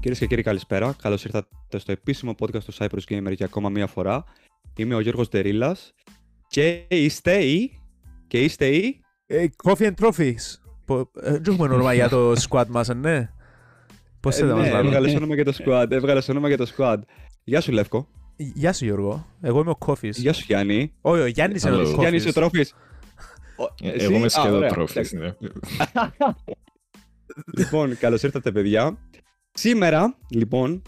Κυρίες και κύριοι, καλησπέρα. Καλώς ήρθατε στο επίσημο podcast του Cyprus Gamer για ακόμα μία φορά. Είμαι ο Γιώργος Ντερίλα και είστε οι. Και είστε οι. Ε, Coffee and Trophies. Πο- ε, Δεν έχουμε όνομα για το squad μας, ναι. Πώς Ε, θέλετε να μας ναι, βάλουμε. έβγαλες όνομα για το squad. Έβγαλες όνομα για το squad. Γεια σου, Λεύκο. Γεια σου Γιώργο. Εγώ είμαι ο Coffees. Γεια σου, Γιάννη. Όχι, ο Γιάννης είναι ο Hello. Coffees. Γιάννη, είσαι τρόφι. Ε, Εγώ είμαι σχεδόν τρόφις. ναι. Λοιπόν, καλώς ήρθατε, παιδιά. Σήμερα, λοιπόν,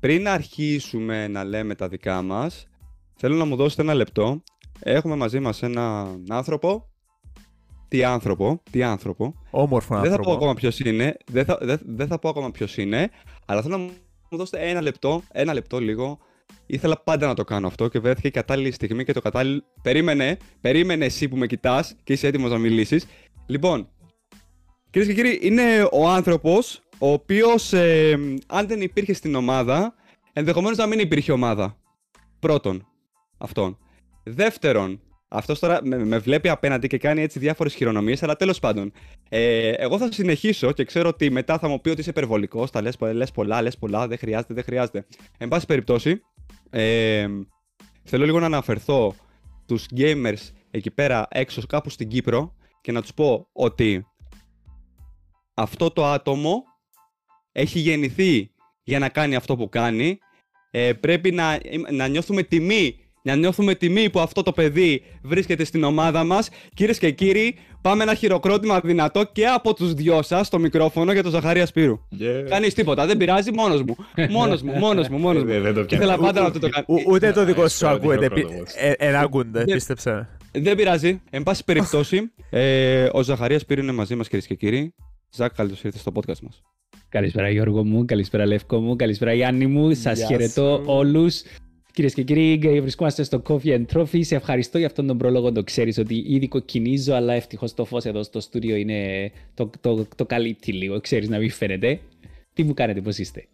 πριν αρχίσουμε να λέμε τα δικά μας, θέλω να μου δώσετε ένα λεπτό. Έχουμε μαζί μας έναν άνθρωπο. Τι άνθρωπο, τι άνθρωπο. Όμορφο Δεν θα πω άνθρωπο. ακόμα ποιος είναι. Δεν θα, δεν, δεν θα πω ακόμα ποιος είναι. Αλλά θέλω να μου δώσετε ένα λεπτό, ένα λεπτό λίγο. Ήθελα πάντα να το κάνω αυτό και βρέθηκε η κατάλληλη στιγμή και το κατάλληλο. Περίμενε, περίμενε εσύ που με κοιτάς και είσαι έτοιμος να μιλήσεις. Λοιπόν, κυρίες και κύριοι, είναι ο άνθρωπος ο οποίος, αν δεν υπήρχε στην ομάδα, ενδεχομένως να μην υπήρχε ομάδα. Πρώτον, αυτόν. Δεύτερον, αυτός τώρα με, με βλέπει απέναντι και κάνει έτσι διάφορες χειρονομίες, αλλά τέλος πάντων. Ε, εγώ θα συνεχίσω και ξέρω ότι μετά θα μου πει ότι είσαι υπερβολικός. Τα λες λες πολλά, λες πολλά, δεν χρειάζεται, δεν χρειάζεται. Εν πάση περιπτώσει, ε, θέλω λίγο να αναφερθώ τους gamers εκεί πέρα έξω κάπου στην Κύπρο και να τους πω ότι αυτό το άτομο έχει γεννηθεί για να κάνει αυτό που κάνει. Ε, πρέπει να, να νιώθουμε τιμή να νιώθουμε τιμή που αυτό το παιδί βρίσκεται στην ομάδα μας. Κυρίε και κύριοι, πάμε ένα χειροκρότημα δυνατό και από τους δυο σας στο μικρόφωνο για τον Ζαχαρία Σπύρου. Yeah. Κάνεις τίποτα, δεν πειράζει, μόνος μου. Μόνος μου, μόνος μου, μόνος μου. Ε, Δεν το Και ήθελα πιάνω. πάντα να το, το κάνω. Ο- Ούτε το δικό σου Ε, ακούεται. πρώτο πι- όμως. ε, Εν ακούνται, Δεν- πίστεψε. με. Δεν πειράζει. Εν πάση περιπτώσει, ε, ο Ζαχαρίας Σπύρου είναι μαζί μας κυρίε και κύριοι. Ζακ, καλώς ήρθες στο podcast μας. Καλησπέρα Γιώργο μου, καλησπέρα Λεύκο μου, καλησπέρα Γιάννη μου. Σας Γεια χαιρετώ σου. όλους. Κυρίες και κύριοι, βρισκόμαστε στο Coffee and Trophy. Σε ευχαριστώ για αυτόν τον πρόλογο. Το ξέρεις ότι ήδη κοκκινίζω, αλλά ευτυχώς το φως εδώ στο στούντιο είναι το, το, το καλύπτει λίγο. Ξέρεις να μην φαίνεται. Τι μου κάνετε, πώς είστε;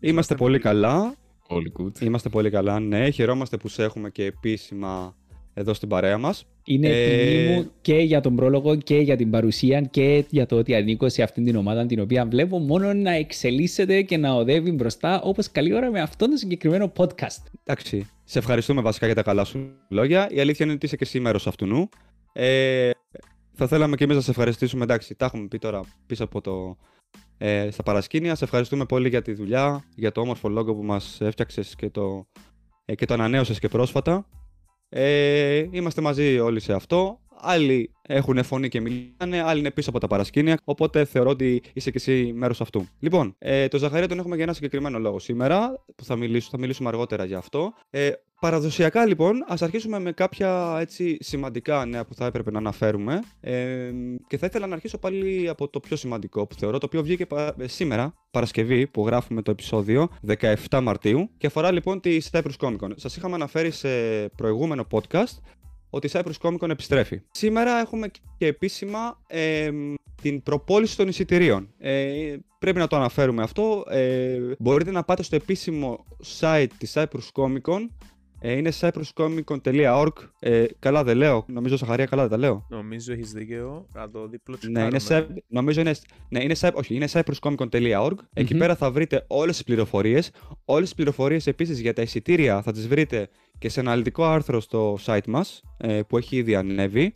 Είμαστε πολύ καλά. All good. Είμαστε πολύ καλά, ναι. Χαιρόμαστε που σε έχουμε και επίσημα εδώ στην παρέα μας. Είναι Ε, τιμή μου και για τον πρόλογο και για την παρουσία και για το ότι ανήκω σε αυτήν την ομάδα την οποία βλέπω μόνο να εξελίσσεται και να οδεύει μπροστά όπως καλή ώρα με αυτόν τον συγκεκριμένο podcast. Εντάξει, σε ευχαριστούμε βασικά για τα καλά σου λόγια. Η αλήθεια είναι ότι είσαι και εσύ μέρος αυτού. Ε, θα θέλαμε και εμείς να σε ευχαριστήσουμε. Εντάξει, τα έχουμε πει τώρα πίσω από το, ε, στα παρασκήνια. Σε ευχαριστούμε πολύ για τη δουλειά, για το όμορφο λόγο που μας έφτιαξες και το, ε, και το ανανέωσες και πρόσφατα. Ε, είμαστε μαζί όλοι σε αυτό. Άλλοι έχουν φωνή και μιλάνε, άλλοι είναι πίσω από τα παρασκήνια. Οπότε θεωρώ ότι είσαι και εσύ μέρος αυτού. Λοιπόν, ε, το Ζαχαρία τον έχουμε για ένα συγκεκριμένο λόγο σήμερα, που θα, μιλήσουμε, θα μιλήσουμε αργότερα για αυτό. Ε, παραδοσιακά λοιπόν, ας αρχίσουμε με κάποια έτσι σημαντικά νέα που θα έπρεπε να αναφέρουμε. Ε, και θα ήθελα να αρχίσω πάλι από το πιο σημαντικό που θεωρώ, το οποίο βγήκε πα- ε, σήμερα, Παρασκευή, που γράφουμε το επεισόδιο 17 Μαρτίου, και αφορά λοιπόν τη Cyprus Comic Con. Σας είχαμε αναφέρει σε προηγούμενο podcast ότι η Cyprus Comic Con επιστρέφει. Σήμερα έχουμε και επίσημα ε, την προπόληση των εισιτηρίων. Ε, πρέπει να το αναφέρουμε αυτό. Ε, μπορείτε να πάτε στο επίσημο site της Cyprus Comic Con. Ε, είναι cypruscomiccon.org. Ε, καλά δεν λέω. Νομίζω, Σαχαρία, καλά δεν τα λέω. Νομίζω έχεις δίκαιο. Να το δίπλο Ναι, είναι, τσεκάρουμε. Cy- νομίζω είναι, ναι, είναι, Cy- όχι, είναι cypruscomiccon.org. Εκεί Μμμ. πέρα θα βρείτε όλες τις πληροφορίες. Όλες τις πληροφορίες επίσης για τα εισιτήρια θα τις βρείτε και σε αναλυτικό άρθρο στο site μας ε, που έχει ήδη ανέβει.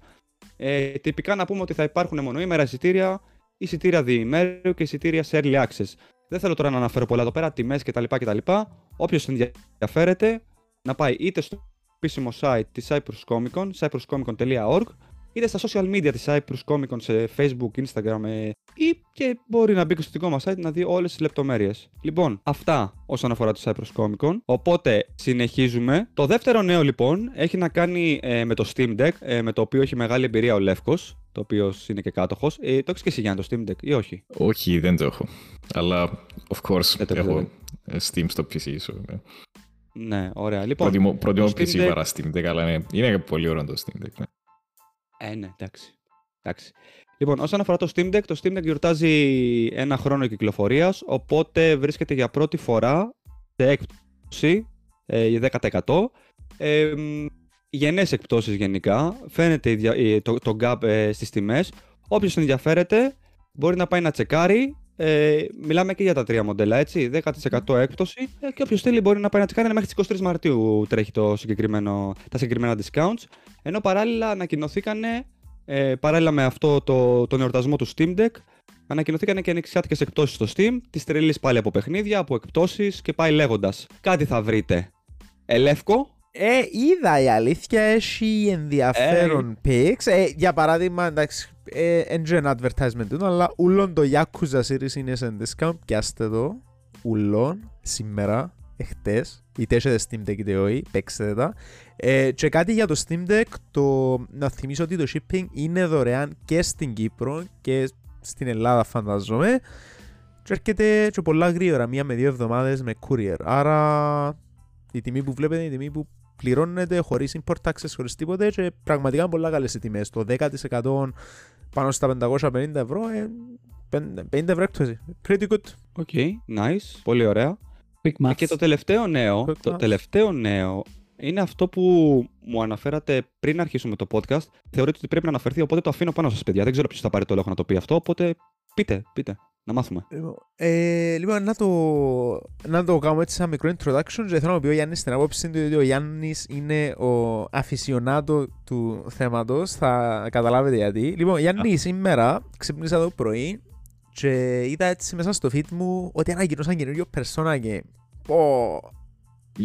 Ε, τυπικά να πούμε ότι θα υπάρχουν μονοήμερα εισιτήρια, εισιτήρια διημέρου και εισιτήρια σε early access. Δεν θέλω τώρα να αναφέρω πολλά εδώ πέρα, τιμές κτλ. κτλ. Όποιος ενδιαφέρεται να πάει είτε στο επίσημο site της Cyprus Comic Con, cypruscomiccon.org είτε στα social media της Cyprus Comic Con σε Facebook, Instagram ε, ή και μπορεί να μπει και στο δικό μας site να δει όλες τις λεπτομέρειες. Λοιπόν, αυτά όσον αφορά το Cyprus Comic Con. Οπότε συνεχίζουμε. Το δεύτερο νέο λοιπόν έχει να κάνει ε, με το Steam Deck, ε, με το οποίο έχει μεγάλη εμπειρία ο Λεύκος, το οποίο είναι και κάτοχος. Ε, το έχεις και εσύ Γιάννη το Steam Deck ή όχι; Όχι, δεν το έχω. Αλλά, of course, Δεν το έχω, έχω ε, Steam στο PC. So, ναι. Ναι, ωραία. Λοιπόν, Προτιμώ, προτιμώ το Steam PC Deck- παρά Steam Deck, αλλά ναι, είναι πολύ ωραίο το Steam Deck. Ναι. Ε, ναι, εντάξει. εντάξει. Λοιπόν, όσον αφορά το Steam Deck, το Steam Deck γιορτάζει ένα χρόνο κυκλοφορίας, οπότε βρίσκεται για πρώτη φορά σε έκπτωση ε, για 10%. Ε, μ, γενναίες εκπτώσεις γενικά, φαίνεται η δια- η- το, το gap ε, στις τιμές. Όποιος ενδιαφέρεται μπορεί να πάει να τσεκάρει Ε, μιλάμε και για τα τρία μοντέλα, έτσι. 10% έκπτωση ε, και όποιος θέλει μπορεί να πάει να τις κάνει μέχρι τις 23 Μαρτίου τρέχει το συγκεκριμένο, τα συγκεκριμένα discounts. Ενώ παράλληλα ανακοινωθήκαν, ε, παράλληλα με αυτό το, τον εορτασμό του Steam Deck, ανακοινωθήκαν και ανοιξιάτικες εκπτώσεις στο Steam, τις τρελή πάλι από παιχνίδια, από εκπτώσεις και πάει λέγοντας. Κάτι θα βρείτε. Ελεύκο, Ε, είδα η αλήθεια, έχει ενδιαφέρον picks. Ε, για παράδειγμα, εντάξει, ε, δεν ξέρω ένα advertisement του, αλλά ούλον το Yakuza series είναι σε discount. Πιάστε το, ούλον, σήμερα, εχθές, είτε έχετε Steam Deck είτε όχι, παίξτε τα. Ε, και κάτι για το Steam Deck, το, να θυμίσω ότι το shipping είναι δωρεάν και στην Κύπρο και στην Ελλάδα φανταζόμαι. Και έρχεται και πολλά γρήγορα, μία με δύο εβδομάδες με courier. Άρα η τιμή που βλέπετε είναι η τιμή που πληρώνεται χωρίς import taxes, χωρίς τίποτε και πραγματικά είναι πολλά καλές οι τιμές. Το 10% πάνω στα 550 ευρώ, ε, 50 ευρώ έκπτωση. Pretty good. Οκ, nice, πολύ ωραία. Quick maths. Και το τελευταίο νέο, Quick το maths. τελευταίο νέο είναι αυτό που μου αναφέρατε πριν αρχίσουμε το podcast. Θεωρείτε ότι πρέπει να αναφερθεί, οπότε το αφήνω πάνω σας, παιδιά. Δεν ξέρω ποιος θα πάρει το λόγο να το πει αυτό, οπότε πείτε, πείτε, να μάθουμε. Λοιπόν, Ε, λοιπόν, να το, να το κάνουμε έτσι σαν μικρό introduction και θέλω να πει ο Γιάννης στην άποψη του ότι ο Γιάννης είναι ο aficionado του θέματος, θα καταλάβετε γιατί. Λοιπόν, Γιάννη, σήμερα ξύπνησα το πρωί και είδα έτσι μέσα στο feed μου ότι ανακοινώσαν καινούριο Persona game. Πω,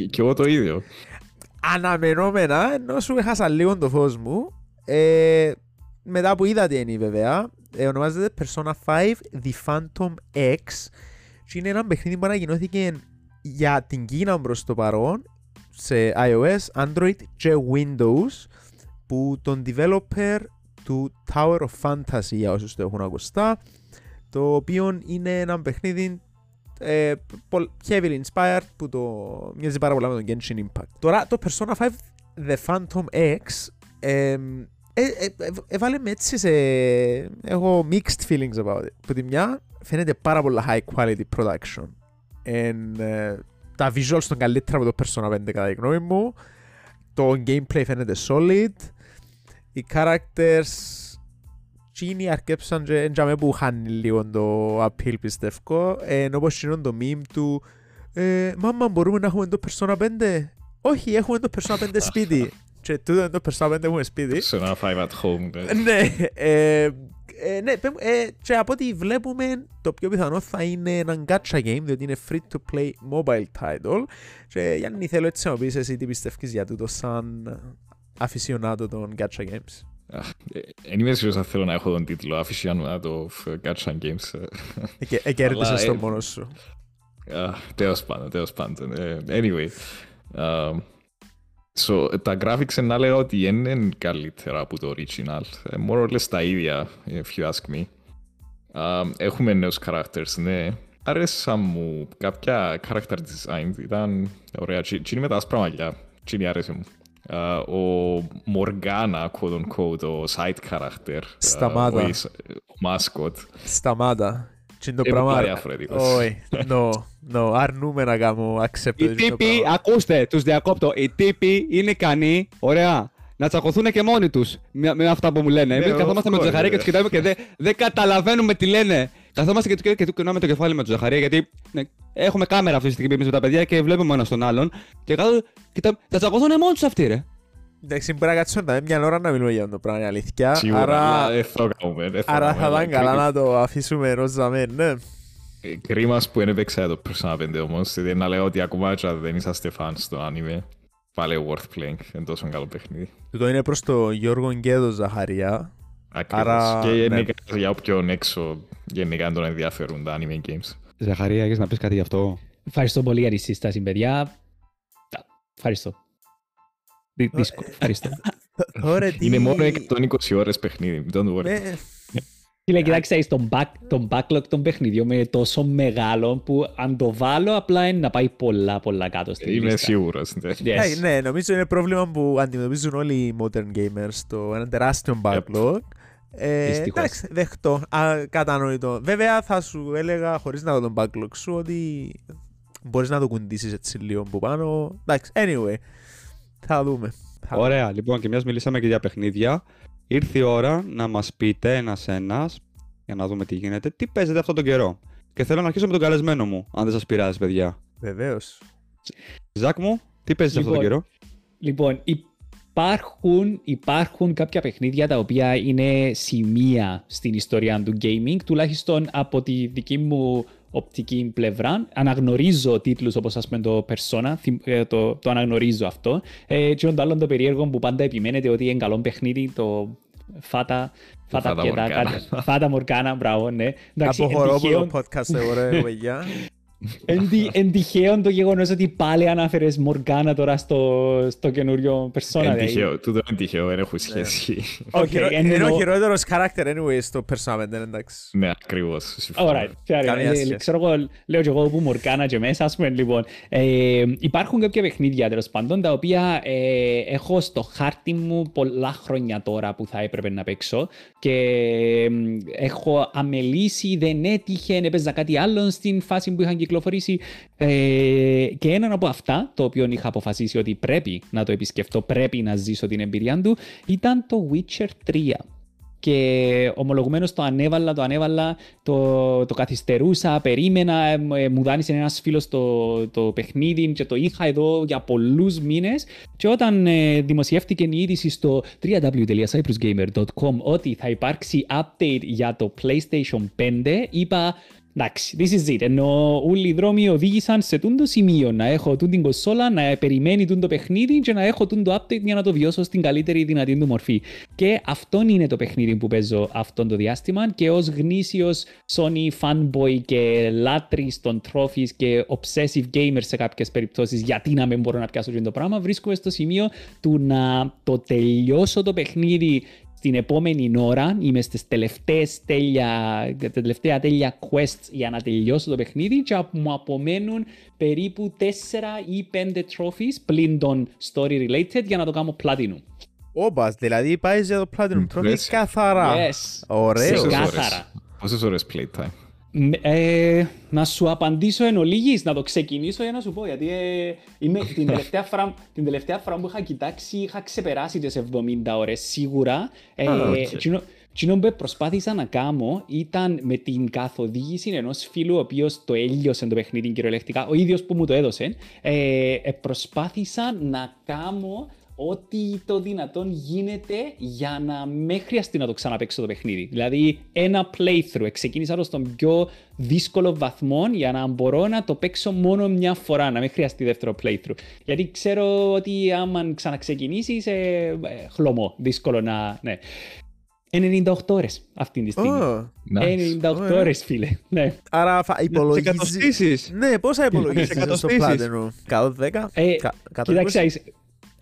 Και εγώ το ίδιο. αναμενόμενα, ενώ σου έχασα λίγο το φως μου. Ε, μετά που είδα τι είναι βέβαια, ε, ονομάζεται Persona 5 The Phantom X και είναι ένα παιχνίδι που ανακοινώθηκε για την Κίνα προς το παρόν σε iOS, Android και Windows που τον developer του Tower of Fantasy για όσους το έχουν ακουστά το οποίο είναι ένα παιχνίδι ε, πολ- heavily inspired που το μοιάζει πάρα πολλά με τον Genshin Impact. Τώρα το Persona 5 The Phantom X ε, ε, ε, ε, έβαλε με έτσι σε... έχω mixed feelings about it. Που τη μια φαίνεται πάρα πολλά high quality production. And, ε, τα visuals των καλύτερα από το Persona 5 κατά τη γνώμη μου. Το gameplay φαίνεται solid. Οι characters Τσίνοι αρκέψαν και εντιαμε που χάνει λίγο το appeal πιστεύω. Ε, όπως είναι το meme του ε, «Μάμα μπορούμε να έχουμε το Persona 5» «Όχι, έχουμε το Persona 5 σπίτι». Και τούτο είναι το Persona 5 έχουμε σπίτι. Σε ένα 5 at home. ναι. ναι, ε, ε, ναι, πέ- ε, και από ό,τι βλέπουμε το πιο πιθανό θα είναι ένα gacha game διότι είναι free to play mobile title και Γιάννη θέλω έτσι να μου πεις εσύ τι πιστεύεις για τούτο σαν αφισιονάτο των gacha games. Αχ, ε, Εν είμαι σίγουρος αν θέλω να έχω τον τίτλο Aficionado of Gacha Games. Εκε- Εκέρδισες Αλλά, το ε, μόνος σου. Ah, τέλος πάντων, τέλος πάντων. Ε, Anyway. Um, so, τα graphics να λέω ότι είναι καλύτερα από το original. Ε, More or less τα ίδια, if you ask me. Um, έχουμε νέους characters, ναι. Άρεσαν μου κάποια character design, ήταν ωραία. Τι είναι με τα άσπρα μαλλιά, τι άρεσε μου. Α, ο Morgana, quote unquote, ο side character. α, Σταμάτα. ο εις- Ο mascot. Σταμάτα. Τι είναι το Είναι πράγμα. πολλά διαφορετικός. Όχι, no, no, αρνούμε να κάνω accept Οι το τύποι, πράγμα. ακούστε, του διακόπτω. Οι τύποι είναι ικανοί, ωραία, να τσακωθούν και μόνοι του με, με αυτά που μου λένε. Ναι, Εμεί of καθόμαστε με τον course, Ζαχαρία και ναι. του κοιτάμε και δεν δεν καταλαβαίνουμε τι λένε. Καθόμαστε και του και του κουνάμε το κεφάλι με τον Ζαχαρία γιατί ναι, έχουμε κάμερα αυτή τη στιγμή εμείς με τα παιδιά και βλέπουμε ένα τον άλλον. Και κάτω κοιτάμε, θα τσακωθούν μόνοι του αυτοί, ρε. Εντάξει, μπορεί να κάτσουμε να μια ώρα να μιλούμε για αυτό το πράγμα, είναι αλήθεια. Σίγουρα, Άρα, αλλά δεν θα το κάνουμε. δεν θα άρα το θα κάνουμε. ήταν καλά Κρίμα- να το αφήσουμε ρόζαμε, ναι. Ε, Κρίμα που δεν έπαιξα το Persona 5 όμως, γιατί να λέω ότι ακόμα και αν δεν είσαστε fans στο anime, πάλι worth playing, είναι τόσο καλό παιχνίδι. Το είναι προς το Γιώργο Γκέδο Ζαχαρία. Ακριβώς. Άρα, και ναι. γενικά για όποιον έξω γενικά τον ενδιαφέρουν τα anime games. Ζαχαρία, έχεις να πεις κάτι γι' αυτό; Ευχαριστώ πολύ για τη σύσταση, παιδιά. Τα- Ευχαριστώ. Δι- δύσκολο. Ευχαριστώ. Ωραία, τι... Είναι μόνο 120 ώρες παιχνίδι, don't worry. Ναι, Φίλε, κοιτάξτε, έχεις τον, back, τον backlog των παιχνιδιών με τόσο μεγάλο που αν το βάλω απλά είναι να πάει πολλά πολλά κάτω στην Είμαι λίστα. σίγουρος. ναι. Yes. Ε, ναι, νομίζω είναι πρόβλημα που αντιμετωπίζουν όλοι οι modern gamers το ένα τεράστιο backlog. Ε, Δυστυχώς. εντάξει, δεχτώ. Α, κατανοητό. Βέβαια, θα σου έλεγα χωρίς να δω τον backlog σου ότι μπορείς να το κουντήσεις έτσι λίγο από πάνω. Εντάξει, anyway. Θα δούμε. Θα Ωραία, λοιπόν, και μιας μιλήσαμε και για παιχνίδια. Ήρθε η ώρα να μας πείτε ένα-ένα, για να δούμε τι γίνεται, τι παίζετε αυτόν τον καιρό; Και θέλω να αρχίσω με τον καλεσμένο μου, αν δεν σας πειράζει, παιδιά. Βεβαίως. Ζακ μου, τι παίζεις αυτόν τον Λοιπόν, καιρό; Λοιπόν, υπάρχουν, υπάρχουν κάποια παιχνίδια τα οποία είναι σημεία στην ιστορία του gaming, τουλάχιστον από τη δική μου οπτική πλευρά. Αναγνωρίζω τίτλους όπως ας πούμε το Persona, θυμ- ε, το, το αναγνωρίζω αυτό. Ε, και το άλλο το περίεργο που πάντα επιμένετε ότι είναι καλό παιχνίδι, το Φάτα, Φάτα Fata πιετά, Morgana. κάτι. Φάτα Μορκάνα, μπράβο, ναι. Εντάξει, Αποχωρώ από εντυχαίο- το podcast εγώ ρε παιδιά. Εν, τι- εν τυχαίο το γεγονός ότι πάλι ανάφερες Morgana τώρα στο, στο καινούριο Persona. Είναι δηλαδή. τυχαίο, τούτο είναι τυχαίο, δεν έχω σχέση. Ο Οκ, χειρο- εννοώ- Είναι ο χειρότερος character anyway στο Persona 5, εντάξει. Ναι, ακριβώς. συμφωνώ. Alright, fair Καμία enough. Ε, σχέση. Ξέρω εγώ, λέω και εγώ που Morgana και μέσα, ας πούμε, λοιπόν. Ε, υπάρχουν κάποια παιχνίδια, τέλος πάντων, τα οποία ε, έχω στο χάρτη μου πολλά χρόνια τώρα που θα έπρεπε να παίξω και ε, έχω αμελήσει, δεν έτυχε, έπαιζα κάτι άλλο στην φάση που είχαν κυκλοφορήσει ε, και έναν από αυτά, το οποίο είχα αποφασίσει ότι πρέπει να το επισκεφτώ, πρέπει να ζήσω την εμπειρία του, ήταν το Witcher 3 και ομολογουμένως το ανέβαλα, το ανέβαλα, το, το καθυστερούσα, περίμενα, ε, μου- ε, μου δάνεισε ένας φίλος το, το παιχνίδι και το είχα εδώ για πολλούς μήνες. Και όταν ε, δημοσιεύτηκε η είδηση στο www.cyprusgamer.com ότι θα υπάρξει update για το PlayStation 5, είπα Εντάξει, this is it. Ενώ όλοι οι δρόμοι οδήγησαν σε τούτο σημείο να έχω τούτη την κονσόλα, να περιμένει τούτο παιχνίδι και να έχω τούτο update για να το βιώσω στην καλύτερη δυνατή του μορφή. Και αυτό είναι το παιχνίδι που παίζω αυτό το διάστημα και ως γνήσιος Sony fanboy και λάτρης των trophies και obsessive gamer σε κάποιες περιπτώσεις γιατί να μην μπορώ να πιάσω και το πράγμα βρίσκομαι στο σημείο του να το τελειώσω το παιχνίδι την επόμενη ώρα είμαι στις τελευταίες τέλεια, τα τελευταία τέλεια quests για να τελειώσω το παιχνίδι και μου απομένουν περίπου 4 ή 5 trophies πλην των story related για να το κάνω platinum. Όπα, δηλαδή πάει για το Platinum Trophy Impressive. καθαρά. Yes. Ωραίος. Πόσες ώρες- Ξεκάθαρα. Πόσες ώρες playtime; Μ, Ε, να σου απαντήσω εν ολίγοις, να το ξεκινήσω για να σου πω, γιατί ε, είμαι, την, τελευταία φορά, την τελευταία φορά που είχα κοιτάξει είχα ξεπεράσει τις 70 ώρες σίγουρα. Ε, Α, οκ. εκείνο- εκείνο που προσπάθησα να κάνω ήταν με την καθοδήγηση ενός φίλου ο οποίος το έλειωσε το παιχνίδι κυριολεκτικά, ο ίδιος που μου το έδωσε. Ε, ε, προσπάθησα να κάνω ό,τι το δυνατόν γίνεται για να με χρειαστεί να το ξαναπαίξω το παιχνίδι. Δηλαδή ένα playthrough. Ξεκίνησα το στον πιο δύσκολο βαθμό για να μπορώ να το παίξω μόνο μια φορά, να μην χρειαστεί δεύτερο playthrough. Γιατί ξέρω ότι άμα ξαναξεκινήσεις, ε, ε, χλωμό. Δύσκολο να. Ναι. 98 ώρες αυτή τη στιγμή. Ω, 98 Ωραία. ώρες, φίλε. Ναι. Άρα θα υπολογίζει... εκατοστήσεις. Ναι, πόσα υπολογίζεις στο εκατοστήσεις. Platinum. 110. Ε, Κα- κάτω Κοίταξε, 20. άις-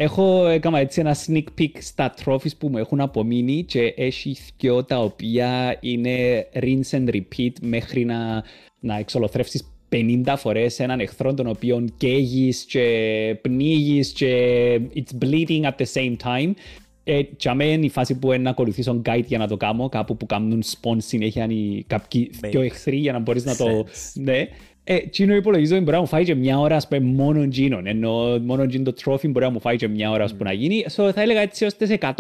έχω έκανα έτσι ένα sneak peek στα trophies που μου έχουν απομείνει και έχει δυο τα οποία είναι rinse and repeat μέχρι να, να εξολοθρεύσεις 50 φορές έναν εχθρό τον οποίο καίγεις και πνίγεις και it's bleeding at the same time. Ε, και αμέ είναι η φάση που είναι να ακολουθήσω guide για να το κάνω, κάπου που κάνουν spawn συνέχεια οι κάποιοι Makes δυο εχθροί για να μπορείς να το... sense. Ναι. Ε, τσίνο υπολογίζω ότι μπορεί να μου φάει και μια ώρα, ας πούμε, μόνο τζίνον. Ενώ μόνο τζιν το τρόφι μπορεί να μου φάει και μια ώρα, ας πούμε, να γίνει. So, θα έλεγα έτσι ώστε σε 105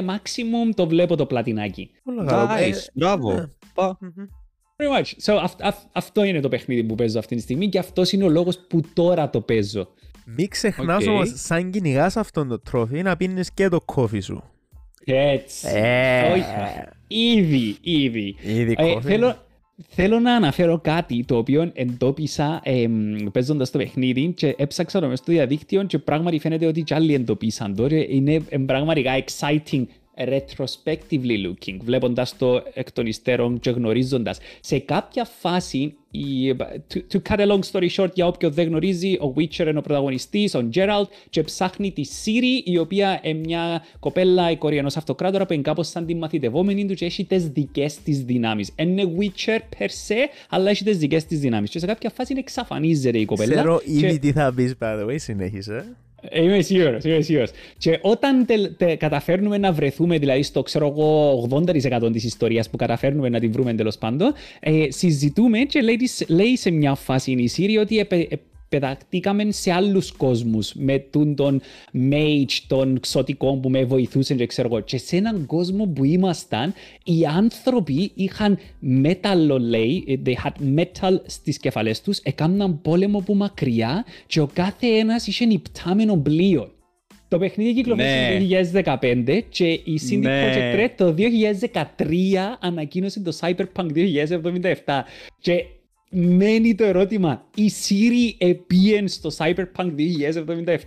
maximum το βλέπω το πλατινάκι. Πολύ καλό. Ε, Nice, μπράβο. Πα. Pretty much. So, αυ- αυ- αυτό είναι το παιχνίδι που παίζω αυτή τη στιγμή και αυτός είναι ο λόγος που τώρα το παίζω. Μην ξεχνάς Οκ. όμως, σαν κυνηγάς αυτόν το trophy, να πίνεις και το coffee σου. Έτσι. Ε. Όχι. Ήδη, ήδη. Ήδη Ε, coffee. θέλω, θέλω να αναφέρω κάτι το οποίο εντόπισα ε, παίζοντας το παιχνίδι και έψαξά το μέσα στο διαδίκτυο και πράγματι φαίνεται ότι και άλλοι εντοπίσαν το. και Είναι ε, πραγματικά exciting retrospectively looking, βλέποντας το εκ των υστέρων και γνωρίζοντας. Σε κάποια φάση, η, to, to cut a long story short, για όποιον δεν γνωρίζει, ο Witcher είναι ο πρωταγωνιστής, ο Geralt, και ψάχνει τη Siri, η οποία είναι μια κοπέλα, η κόρη ενός αυτοκράτορα, που είναι κάπως σαν τη μαθητευόμενη του και έχει τις δικές της δυνάμεις. Είναι Witcher per se, αλλά έχει τις δικές της δυνάμεις. Και σε κάποια φάση εξαφανίζεται η κοπέλα. Ξέρω και- ήδη τι θα πεις, by the way, συνέχισε. Ε, Είμαι σίγουρος, είμαι σίγουρος. Και όταν τε, τε- καταφέρνουμε να βρεθούμε, δηλαδή στο ξέρω εγώ 80% της ιστορίας που καταφέρνουμε να την βρούμε τέλος πάντων, ε, συζητούμε και λέει, της- λέει σε μια φάση η Siri ότι επε- ε, πετακτήκαμε σε άλλους κόσμους με τον, τον mage, τον ξωτικό που με βοηθούσε και ξέρω εγώ. Και σε έναν κόσμο που ήμασταν, οι άνθρωποι είχαν μέταλλο, λέει, they had metal στις κεφαλές τους, έκαναν πόλεμο που μακριά και ο κάθε ένας είχε νυπτάμενο πλοίο. Το παιχνίδι κυκλοφόρησε Ναι. το 2015 και η CD Ναι. Projekt Red το 2013 ανακοίνωσε το Cyberpunk 2077. Και μένει το ερώτημα, η Siri επίεν στο Cyberpunk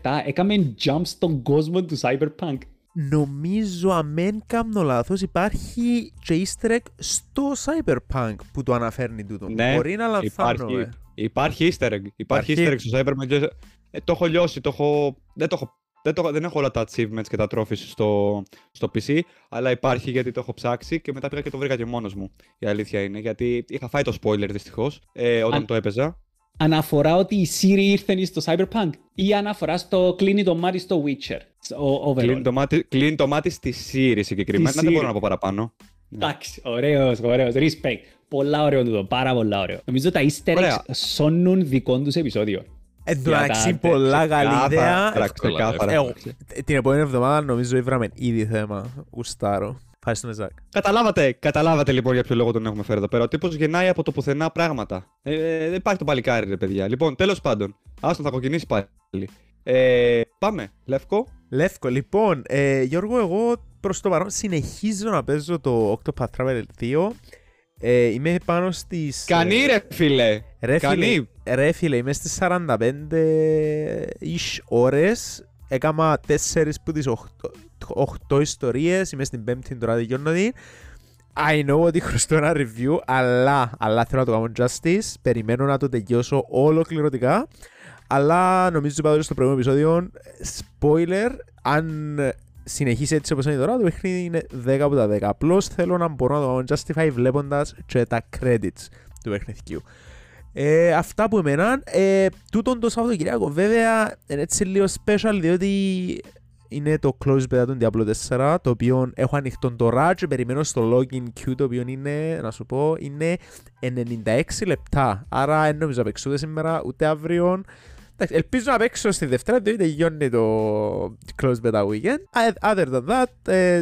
2077, έκαμε jump στον κόσμο του Cyberpunk; Νομίζω, αν δεν κάνω λάθος, υπάρχει και easter egg στο Cyberpunk που το αναφέρνει τούτο. Ναι, Μπορεί να λανθάνομαι. Υπάρχει, υπάρχει easter egg. Υπάρχει Υπάρχει. easter egg στο Cyberpunk. Ε, το έχω λιώσει, το έχω... Δεν, το έχω... Δεν, το... δεν έχω όλα τα achievements και τα trophies στο... στο PC, αλλά υπάρχει γιατί το έχω ψάξει και μετά πήγα και το βρήκα και μόνος μου. Η αλήθεια είναι, γιατί είχα φάει το spoiler δυστυχώς ε, όταν Αν- το έπαιζα. Αναφορά ότι η Siri ήρθε στο Cyberpunk ή αναφορά στο κλείνει το μάτι στο Witcher. Ο overall. Κλείνει το, μάτι... κλείνει το μάτι στη Siri συγκεκριμένα, Στη δεν μπορώ Siri. να πω παραπάνω. Εντάξει, ωραίος, ωραίος. Respect. Πολλά ωραίο τούτο, πάρα πολλά ωραίο. Νομίζω τα easter eggs Ωραία. σώνουν δικό τους επεισόδιο. Εν τω Για μεταξύ, τα- πολλά καλή ιδέα. Ξεκάθαρα, Εύκολα, ξεκάθαρα. Εγώ, την επόμενη εβδομάδα νομίζω ήβραμε ήδη θέμα. Γουστάρω. Ευχαριστούμε, Ζακ. Καταλάβατε, καταλάβατε λοιπόν για ποιο λόγο τον έχουμε φέρει εδώ πέρα. Ο τύπος γεννάει από το πουθενά πράγματα. Ε, ε, δεν υπάρχει το παλικάρι, ρε παιδιά. Λοιπόν, τέλος πάντων. Άστον, θα κοκκινήσει πάλι. Ε, πάμε. Λεύκο. Λεύκο, λοιπόν, ε, Γιώργο, εγώ προς το παρόν συνεχίζω να παίζω το Octopath Traveler 2. Ε, είμαι πάνω στις... Κανεί, ε, ρε φίλε. Ρε φίλε, Κανεί. Ρε φίλε, είμαι στις 45-ish ώρες. Έκανα 4 που τις 8, 8 ιστορίες. Είμαι στην πέμπτη τώρα δικαιώνω την. I know ότι χρωστώ ένα review, αλλά, αλλά θέλω να το κάνω justice. Περιμένω να το τελειώσω ολοκληρωτικά. Αλλά νομίζω είπα ότι στο προηγούμενο επεισόδιο, spoiler, αν συνεχίσει έτσι όπως είναι τώρα, το παιχνίδι είναι 10 από τα 10. Απλώς θέλω να μπορώ να το κάνω justify βλέποντας και τα credits του παιχνιδιού. Ε, αυτά που εμένα. Ε, τούτον το Σαββατοκυριακό βέβαια είναι έτσι λίγο special διότι είναι το close beta του Diablo 4 το οποίο έχω ανοιχτό τώρα και περιμένω στο login queue το οποίο είναι, να σου πω, είναι 96 λεπτά. Άρα δεν νομίζω να παίξω ούτε σήμερα ούτε αύριο. Εντάξει, ελπίζω να παίξω στη Δευτέρα διότι τελειώνει το close beta weekend. Other than that, ε,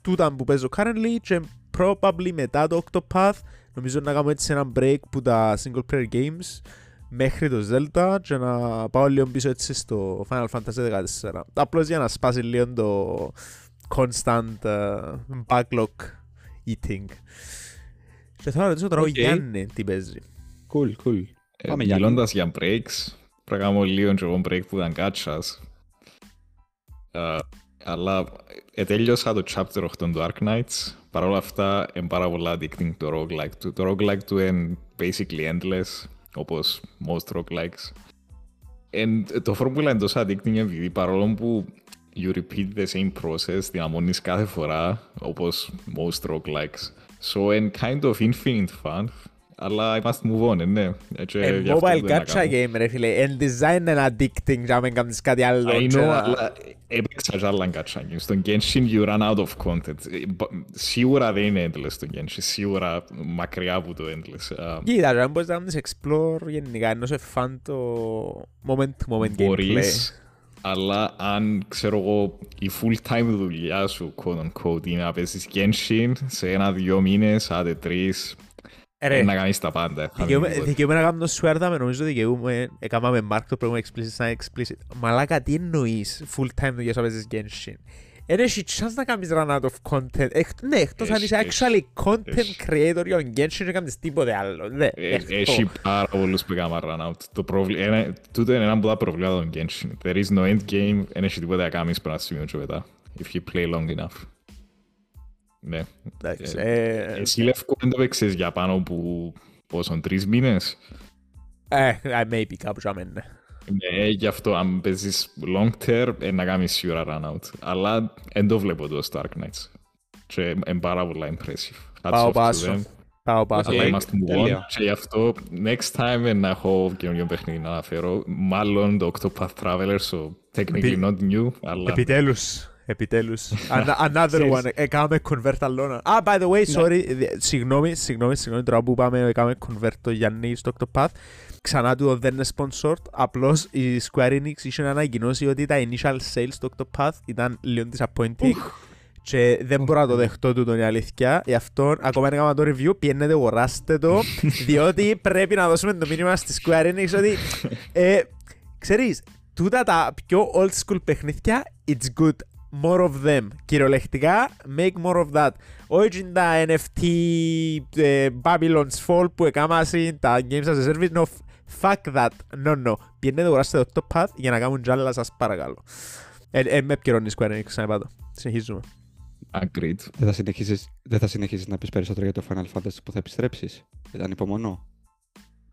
τούτα που παίζω currently και probably μετά το Octopath Νομίζω να κάνω έτσι ένα break που τα single player games μέχρι το Zelda και να πάω λίγο πίσω έτσι στο Final Fantasy 14. Απλώς για να σπάσει λίγο το constant uh, backlog eating. Και θέλω να ρωτήσω τώρα ο Οκ. Γιάννη τι παίζει. Cool, cool. Ε, Πάμε, Γιάννη. Μιλώντας για breaks, πρέπει να κάνω λίγο και εγώ break που ήταν κάτσας. Ε, αλλά ετέλειωσα το chapter 8 του Dark Knights. Παρ' όλα αυτά, είναι πάρα πολλά addicting το roguelike του. Το roguelike του είναι basically endless, όπως most roguelikes. And το φόρμουλα είναι τόσο addicting επειδή παρόλο που you repeat the same process, δυναμώνεις κάθε φορά, όπως most roguelikes. So, είναι kind of infinite fun, αλλά I must move on, ε, ναι. Έτσι, Ε, γι' αυτό mobile δεν τα gacha κάνω. game ρε φίλε. Εν design είναι addicting για να μην κάνεις κάτι άλλο. I και know, να- αλλά έπαιξα και άλλα gacha games. Στον Genshin you run out of content. Ε, μπα- Σίγουρα δεν είναι endless το Genshin, σίγουρα μακριά από το endless. Α, Κοίτα, αν μπορείς να κάνεις explore γενικά, ενώ σε φαν το moment to moment gameplay. Μπορείς, αλλά αν ξέρω εγώ η full time δουλειά σου quote unquote είναι να παίζεις Genshin σε ένα-δυο μήνες, άντε τρεις, Ε, ρε, ε, να κάνεις τα πάντα. θα Δικαιούμαι μην δικαιούμαι να κάνω το σουέρδα, νομίζω δικαιούμαι. Έκαναμε Mark το προηγούμενο explicit σαν explicit. Μαλάκα, τι εννοείς full time δουλειά σου να παίζεις Genshin; Εν έχει chance να κάνεις run out of content. Εκ- ναι, εκτός αν Έχει, είσαι έχει, actually content έχει. creator για τον Genshin και κάνεις τίποτε άλλο. Ναι, Ε, εκτός. Έχει πάρα πολλούς που έκαναν run out. Το προβλη... ένα... Τούτο είναι ένα από τα προβλήματα των Genshin. There is no end game, δεν έχει τίποτα να κάνεις πριν να σημείο και μετά. If you play long enough. Ναι. Εντάξει, Ε, ε, Εσύ Λεύκο δεν το παίξες για πάνω από πόσο, τρεις μήνες; ε, ε, maybe κάπου για μένα. Ναι, γι' αυτό αν παίζεις long term, ε, να κάνεις σίγουρα run out. Αλλά δεν το βλέπω το στο Dark Knights. Και είναι πάρα πολλά impressive. Hats Πάω off to πάσο. them. Πάω πάσο. Αλλά Οκ, είμαστε move on. τέλεια. Και γι' αυτό, next time ε, να έχω καινούριο παιχνίδι να αναφέρω. Μάλλον το Octopath Traveler, so technically Επί- not new, αλλά... Επιτέλους. Επιτέλους. An- Another one. Έκαμε convert άλλον ένα. Ah, by the way, sorry. δι- Συγγνώμη, συγγνώμη, συγγνώμη. Τώρα που πάμε, έκαμε convert το Γιάννη στο Octopath. ξανά του δεν είναι sponsored, απλώς η Square Enix είχε ανακοινώσει ότι τα initial sales στο Octopath ήταν λίγο disappointing και δεν μπορώ να το δεχτώ τούτο η αλήθεια. Γι' αυτό ακόμα δεν έκανα το review, πιένετε αγοράστε το, διότι πρέπει να δώσουμε το μήνυμα στη Square Enix ότι ε, ξέρεις, τούτα τα πιο old school παιχνίδια, it's good. More of them. Κυριολεκτικά, make more of that. Όχι τα NFT ε, Babylon's Fall που έκαναν τα games as a service. No, fuck that. No, no. Πιένετε αγοράστε το top path για να κάνουν τζάλα σας παρακαλώ. Ε, ε, με επικαιρώνει η Square Enix, ξαναπά το. Συνεχίζουμε. Agreed. Δεν θα συνεχίσεις, δεν θα συνεχίσεις να πεις περισσότερο για το Final Fantasy που θα επιστρέψεις. Ήταν υπομονώ.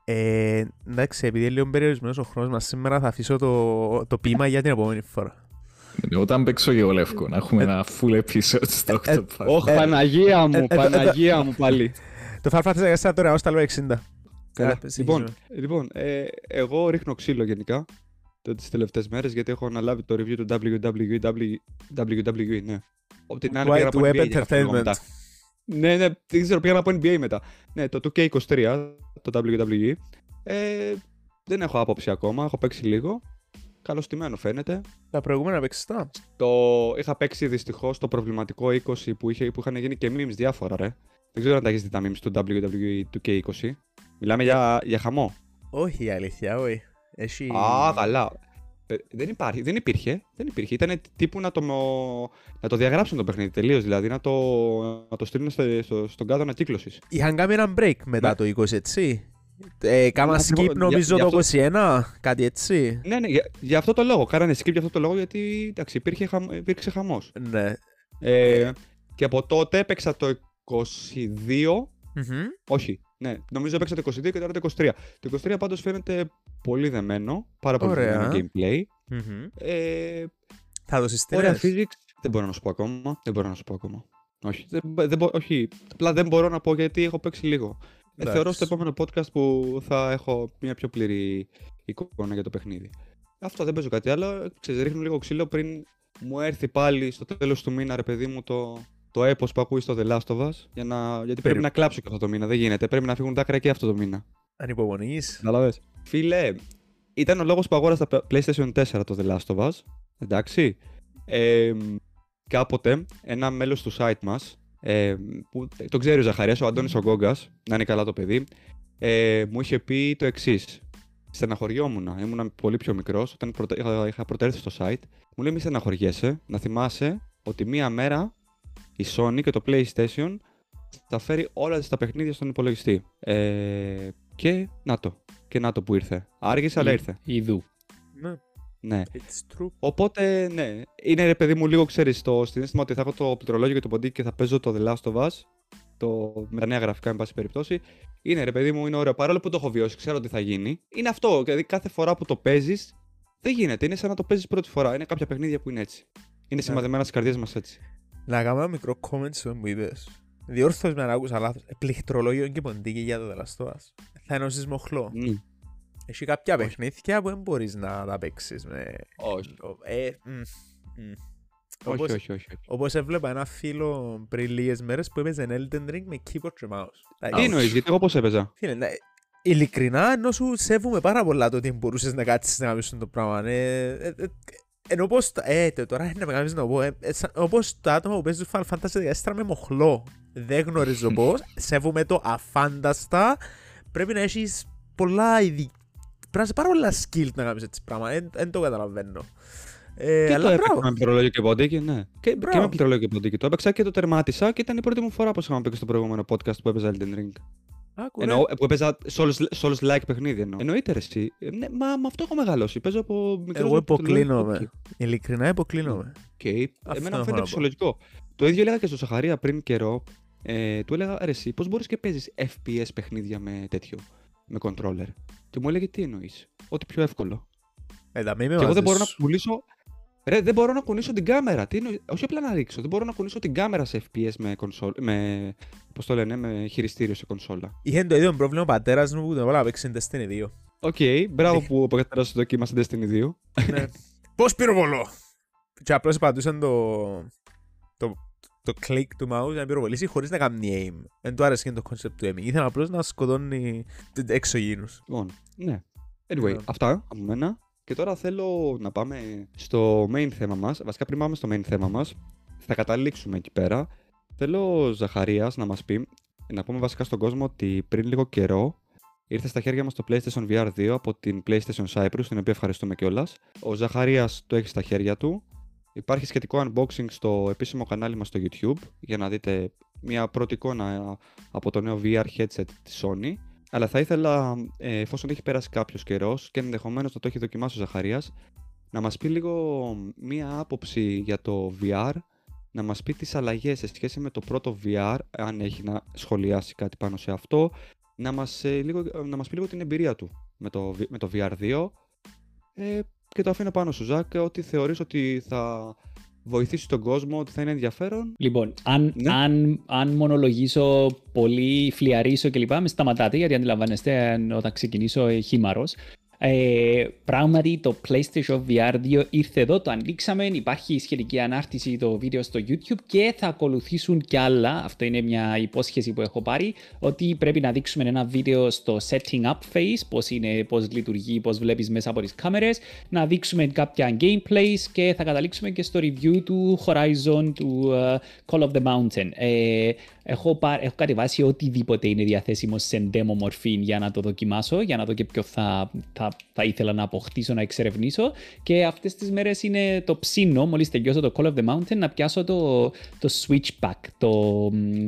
Ε, εντάξει, επειδή είναι λίγο περιορισμένος ο χρόνος μας σήμερα θα αφήσω το, το ποίημα για την επόμενη φορά. Ναι, Όταν παίξω και εγώ λεύκο, να έχουμε ένα full episode στο ε, Octopath. Ωχ, Ε, Παναγία μου, ε, ε, Παναγία μου πάλι. Το Final Fantasy 14 τώρα ως τα λέω 60. Καλά, λοιπόν, συνεχίζουμε. λοιπόν ε, εγώ ρίχνω ξύλο γενικά το, τις τελευταίες μέρες γιατί έχω αναλάβει το review του WWE, WWE ναι. Από την άλλη White πήγα από Web NBA για κάποιο λόγο Entertainment; μετά. Ναι, ναι, δεν ξέρω, πήγα από NBA μετά. Ναι, το 2K23, το WWE. Ε, δεν έχω άποψη ακόμα, έχω παίξει λίγο. Καλωστημένο φαίνεται. Τα προηγούμενα παίξεις τα; Το είχα παίξει δυστυχώς το προβληματικό 20 που, είχε, που είχαν γίνει και memes διάφορα, ρε. Δεν ξέρω αν τα έχεις δει τα memes του WWE 2K20. Μιλάμε για, για χαμό. Όχι, η αλήθεια, όχι. Έχει... Α, καλά. Ε, Δεν, υπάρχει, δεν υπήρχε. Δεν υπήρχε. Ήταν τύπου να το, να το διαγράψουν το παιχνίδι τελείως. Δηλαδή να το, να το στείλουν στο, στο, στον κάδο ανακύκλωση. Είχαν κάνει ένα break μετά Ναι. το 20, έτσι. Ε, κάμα Ακριβώς, skip νομίζω για- το γι' 21, κάτι έτσι. Ναι, ναι, για, για αυτό το λόγο. Κάνανε skip για αυτό το λόγο γιατί εντάξει, υπήρχε, χαμ, υπήρξε χαμός. Ναι. Ε, και από τότε έπαιξα το 22. Μμμ. Όχι, ναι, νομίζω έπαιξα το 22 και τώρα το 23. Το 23 πάντως φαίνεται πολύ δεμένο, πάρα πολύ Ωραία. δεμένο gameplay. Μμμ. Ε, Θα το συστήνες. ωραία physics, δεν μπορώ να σου πω ακόμα. Δεν μπορώ να σου πω ακόμα. Όχι, δεν, μπο- δεν, μπο- όχι, απλά δεν μπορώ να πω γιατί έχω παίξει λίγο. Ε, Εντάξει. θεωρώ στο επόμενο podcast που θα έχω μια πιο πλήρη εικόνα για το παιχνίδι. Αυτό δεν παίζω κάτι άλλο. Ξέρεις, ρίχνω λίγο ξύλο πριν μου έρθει πάλι στο τέλος του μήνα, ρε παιδί μου, το, το έπος που ακούει στο The Last of Us. Για να... Γιατί πρέπει Περι- να κλάψω και αυτό το μήνα. Δεν γίνεται. Πρέπει να φύγουν δάκρυα και αυτό το μήνα. Ανυπομονείς. Καταλαβες. Φίλε, ήταν ο λόγος που αγόρασα τα PlayStation 4 το The Last of Us. Εντάξει. Ε, κάποτε ένα μέλος του site μας, ε, που το ξέρει ο Ζαχαρίας, ο Αντώνης ο Γκόγκας, να είναι καλά το παιδί, ε, μου είχε πει το εξής. Στεναχωριόμουν, ήμουν πολύ πιο μικρός, όταν πρωτα- είχα, είχα πρωτέρθει στο site. Μου λέει μη στεναχωριέσαι, να θυμάσαι ότι μία μέρα η Sony και το PlayStation θα φέρει όλα τα παιχνίδια στον υπολογιστή. Ε, και να το. Και να το που ήρθε. Άργησε, αλλά ήρθε. Ιδού. Ναι. Ναι. It's true. Οπότε, ναι. Είναι ρε παιδί μου λίγο, ξέρεις, το συνέστημα ότι θα έχω το πληκτρολόγιο και το ποντίκι και θα παίζω το The Last of Us. Το, με τα νέα γραφικά, εν πάση περιπτώσει. Είναι ρε παιδί μου, είναι ωραίο. Παρόλο που το έχω βιώσει, ξέρω τι θα γίνει. Είναι αυτό. Δηλαδή, κάθε φορά που το παίζεις, δεν γίνεται. Είναι σαν να το παίζεις πρώτη φορά. Είναι κάποια παιχνίδια που είναι έτσι. Είναι σημαδεμένα στις καρδιές μας έτσι. Να κάνω ένα μικρό comment σε αυτό που είπες. Διόρθως με αν άκουσα λάθος. Ε, Πληκτρολόγιο και ποντίκι για το δελαστόας. Θα ενώσεις μοχλό. Μμ. Έχει κάποια παιχνίδια που δεν μπορείς να τα παίξεις με... Όχι. Ε, μ, μ. Όχι, Όπως- όχι, όχι. όχι. Όπως έβλεπα ένα φίλο πριν λίγες μέρες που έπαιζε Elden Ring με keyboard και mouse. Τι Εντάξει, εννοείς, γιατί εγώ πώς έπαιζα; Φίλε, ναι, ειλικρινά ενώ σου σέβομαι πάρα πολλά το ότι μπορούσες να κάτσεις να κάνεις το πράγμα. Ε, ε, ε, ενώ πως, τα- ε, τε- τώρα είναι να με κάνεις να πω, ε, ε, σαν- όπως το άτομο που παίζει Final Fantasy 14 με μοχλό. Δεν γνωρίζω πώς, σέβομαι το αφάνταστα. Πρέπει να έχεις πολλά ειδι... Πρέπει να είσαι πάρα πολλά skilled να κάνεις έτσι πράγμα. Δεν το καταλαβαίνω. Ε, Και το αλλά έπαιξα μπράβο. με πληκτρολόγιο και ποντίκι, ναι. Και, και Μπράβο. με πληκτρολόγιο και ποντίκι. Το έπαιξα και το τερμάτισα και ήταν η πρώτη μου φορά που είχαμε παίξει στο προηγούμενο podcast που έπαιζα Elden Ring. Άκου, ρε. Εννοώ, που έπαιζα Souls-like παιχνίδι εννοώ. Εννοείται ρε εσύ. Ε, Ναι, μα με αυτό έχω μεγαλώσει. Παίζω από μικρός. Εγώ υποκλίνομαι. Ειλικρινά υποκλίνομαι. Okay. Αυτό Εμένα έχω μου φαίνεται να πω. φυσιολογικό. Το ίδιο έλεγα και στο Σαχαρία πριν καιρό. Ε, του έλεγα, ρε εσύ, πώς μπορείς και παίζεις FPS παιχνίδια με τέτοιο, με controller. Και μου έλεγε, τι εννοείς, ότι πιο εύκολο. Ε, τα μη με Και εγώ δεν βάζεις μπορώ να σου. κουνήσω. Ρε, δεν μπορώ να κουνήσω την κάμερα. Τι εννοεί- Όχι απλά να ρίξω. Δεν μπορώ να κουνήσω την κάμερα σε FPS με κονσόλ. Με. Πώς το λένε, με χειριστήριο σε κονσόλα. Είχε το ίδιο πρόβλημα ο πατέρας μου που τον έβαλα να παίξει Destiny 2. Οκ, μπράβο που ο πατέρας σου δοκίμασε Destiny 2. ναι. Πώς πυροβολώ! Και απλώς πατούσαν το... το... το click του mouse να πυροβολήσει χωρίς να κάνει aim. Δεν του άρεσε και το concept του aiming. Ήθελα απλώς να σκοτώνει εξωγήινους. Λοιπόν, ναι. Anyway, Ναι. αυτά από μένα. Και τώρα θέλω να πάμε στο main θέμα μας. Βασικά πριν πάμε στο main θέμα μας, θα καταλήξουμε εκεί πέρα. Θέλω ο Ζαχαρίας να μας πει, να πούμε βασικά στον κόσμο ότι πριν λίγο καιρό ήρθε στα χέρια μας το PlayStation VR 2 από την PlayStation Cyprus, την οποία ευχαριστούμε κιόλας. Ο Ζαχαρίας το έχει στα χέρια του. Υπάρχει σχετικό unboxing στο επίσημο κανάλι μας στο YouTube για να δείτε μια πρώτη εικόνα από το νέο VR headset της Sony. Αλλά θα ήθελα, ε, εφόσον έχει περάσει κάποιος καιρός και ενδεχομένως να το έχει δοκιμάσει ο Ζαχαρίας, να μας πει λίγο μία άποψη για το VR, να μας πει τις αλλαγές σε σχέση με το πρώτο VR, αν έχει να σχολιάσει κάτι πάνω σε αυτό, να μας λίγο, να μας πει λίγο την εμπειρία του με το, V- με το VR2. Ε, και το αφήνω πάνω σου, Ζακ, ότι θεωρείς ότι θα βοηθήσει τον κόσμο, ότι θα είναι ενδιαφέρον. Λοιπόν, αν, Ναι. αν, αν μονολογήσω πολύ, φλιαρίσω κλπ. Με σταματάτε γιατί αντιλαμβάνεστε αν- όταν ξεκινήσω ε, χήμαρος. Ε, πράγματι το PlayStation VR 2 ήρθε εδώ, το ανοίξαμε, υπάρχει σχετική ανάρτηση το βίντεο στο YouTube και θα ακολουθήσουν κι άλλα. Αυτό είναι μια υπόσχεση που έχω πάρει, ότι πρέπει να δείξουμε ένα βίντεο στο setting up phase, πώς, είναι, πώς λειτουργεί, πώς βλέπεις μέσα από τις κάμερες, να δείξουμε κάποια gameplays και θα καταλήξουμε και στο review του Horizon, του ε, Call of the Mountain. Ε, έχω, πά- έχω κατεβάσει οτιδήποτε είναι διαθέσιμο σε demo μορφή για να το δοκιμάσω, για να δω και ποιο θα, θα, θα ήθελα να αποκτήσω, να εξερευνήσω. Και αυτές τις μέρες είναι το ψήνο, μόλις τελειώσω το Call of the Mountain, να πιάσω το, το Switchback, το, μ,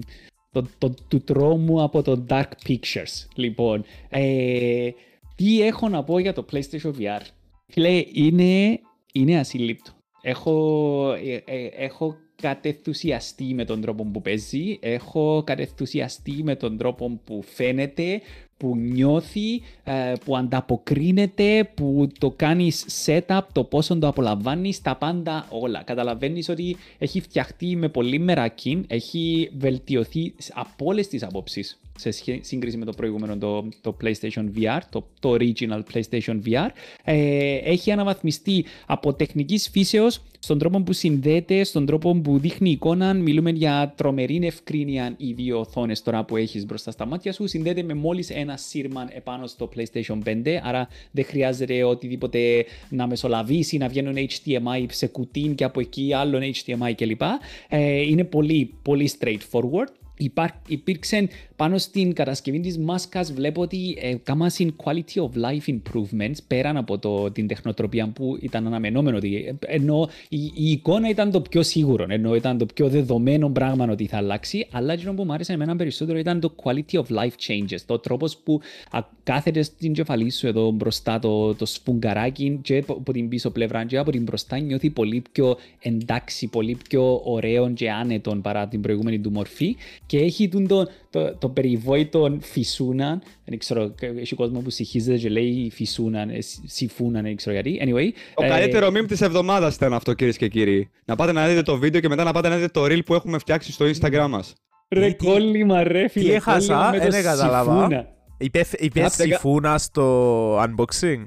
το, το, του τρόμου από το Dark Pictures. Λοιπόν, ε, τι έχω να πω για το PlayStation VR. Φίλε, είναι, είναι ασύλληπτο. Έχω, ε, ε, έχω κατεθουσιαστεί με τον τρόπο που παίζει, έχω κατεθουσιαστεί με τον τρόπο που φαίνεται, που νιώθει, ε, που ανταποκρίνεται, που το κάνεις setup, το πόσο το απολαμβάνεις, τα πάντα όλα. Καταλαβαίνεις ότι έχει φτιαχτεί με πολύ μερακή, έχει βελτιωθεί από όλες τις απόψεις σε σχέ- σύγκριση με το προηγούμενο το, το PlayStation VR, το, το original PlayStation VR, ε, έχει αναβαθμιστεί από τεχνικής φύσεως στον τρόπο που συνδέεται, στον τρόπο που δείχνει εικόνα. Μιλούμε για τρομερή ευκρίνεια οι δύο οθόνες τώρα που έχεις μπροστά στα μάτια σου. Συνδέεται με μόλις ένα σύρμα επάνω στο PlayStation 5, άρα δεν χρειάζεται οτιδήποτε να μεσολαβήσει, να βγαίνουν HDMI σε κουτίν και από εκεί άλλον HDMI κλπ. Ε, είναι πολύ, πολύ straightforward. Υπά, υπήρξε πάνω στην κατασκευή της μάσκας βλέπω ότι ε, κάμασαν quality of life improvements πέραν από το, την τεχνοτροπία που ήταν αναμενόμενο ότι, ε, ενώ η, η εικόνα ήταν το πιο σίγουρο ενώ ήταν το πιο δεδομένο πράγμα ότι θα αλλάξει αλλά εκείνο που μου άρεσε εμένα περισσότερο ήταν το quality of life changes το τρόπος που α, κάθεται στην κεφαλή σου εδώ μπροστά το, το σφουγγαράκι και από από την πίσω πλευρά και από την μπροστά νιώθει πολύ πιο εντάξει, πολύ πιο ωραίο και άνετο παρά την προηγούμενη του μορφή και έχει τον, το, το, το περιβόητο φυσούνα, δεν ξέρω, έχει κόσμος που συγχύζεται και λέει φυσούνα, ε, συφούνα, δεν ξέρω γιατί. Anyway, Το ε, καλύτερο meme της εβδομάδας ήταν αυτό, κυρίες και κύριοι. Να πάτε να δείτε το βίντεο και μετά να πάτε να δείτε το reel που έχουμε φτιάξει στο Instagram μας. Ρε Τι- κόλλημα ρε φίλε, Τι έχασα, κόλλημα με το δεν κατάλαβα. συφούνα. Είπε, είπε Κάτσε, κα- συμφούνα στο unboxing.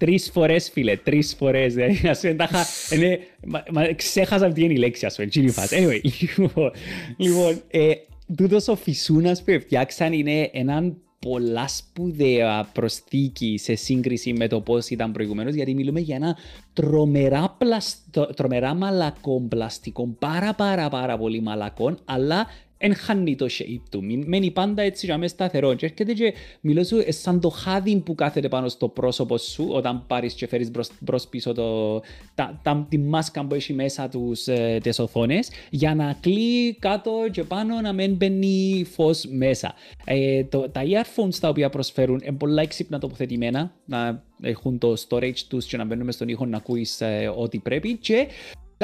Τρεις φορές, φίλε, τρεις φορές. Δηλαδή, ας πούμε, τα είχα- είναι- μα- μα- ξέχασα τι είναι η λέξη, ας πούμε. εκείνη η φάση. Anyway, λοιπόν, λοιπόν ε, τούτος ο φυσούνας που φτιάξαν είναι έναν πολλά σπουδαία προσθήκη σε σύγκριση με το πώς ήταν προηγουμένως γιατί μιλούμε για ένα τρομερά, πλαστο, τρομερά μαλακό πλαστικό, πάρα πάρα πάρα πολύ μαλακό, αλλά εν χάνει το shape του. Μην- Μένει πάντα έτσι για μέσα σταθερό. Και έρχεται και μιλώ σου ε, σαν το χάδι που κάθεται πάνω στο πρόσωπο σου όταν πάρεις και φέρεις μπρος, μπρος πίσω το, τα, τα, τη μάσκα που έχει μέσα τους, ε, τις οθόνες για να κλεί κάτω και πάνω να μην μπαίνει φως μέσα. Ε, το, τα earphones τα οποία προσφέρουν είναι πολλά έξυπνα τοποθετημένα να έχουν το storage τους και να μπαίνουν μες στον ήχο να ακούεις ε, ό,τι πρέπει και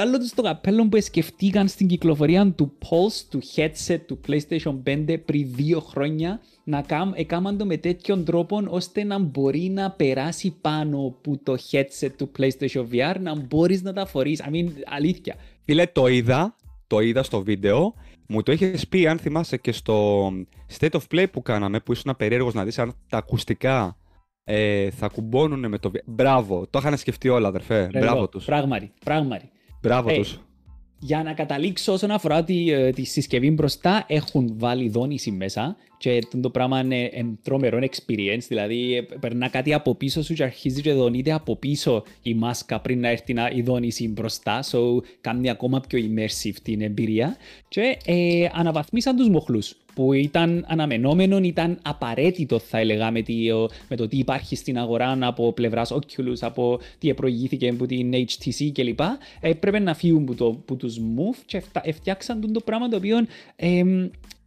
Καλό τους το καπέλο που σκεφτήκαν στην κυκλοφορία του Pulse, του headset του PlayStation 5 πριν δύο χρόνια να κάμ, έκαναν το με τέτοιον τρόπο ώστε να μπορεί να περάσει πάνω από το headset του PlayStation VR να μπορείς να τα φορείς. I mean, αλήθεια. Φίλε, το είδα, το είδα στο βίντεο. Μου το είχες πει, αν θυμάσαι, και στο State of Play που κάναμε, που ήσουν περίεργος να δεις αν τα ακουστικά ε, θα κουμπώνουν με το. βι- Μπράβο, το είχαν σκεφτεί όλα, αδερφέ. Ρε, Μπράβο εδώ, τους. Πράγματι, πράγματι. Μπράβο Ε, τους. για να καταλήξω όσον αφορά τη, ε, τη συσκευή μπροστά, έχουν βάλει δόνηση μέσα και το πράγμα είναι ε, τρομερό experience, δηλαδή ε, περνά κάτι από πίσω σου και αρχίζει και δονείται από πίσω η μάσκα πριν να έρθει η δόνηση μπροστά, so κάνει ακόμα πιο immersive την εμπειρία και ε, αναβαθμίσαν τους μοχλούς που ήταν αναμενόμενο, ήταν απαραίτητο θα έλεγα με, το, με το τι υπάρχει στην αγορά από πλευράς Oculus, από τι προηγήθηκε από την HTC κλπ. Ε, πρέπει να φύγουν από, το, από τους Move και φτιάξαν το πράγμα το οποίο ε,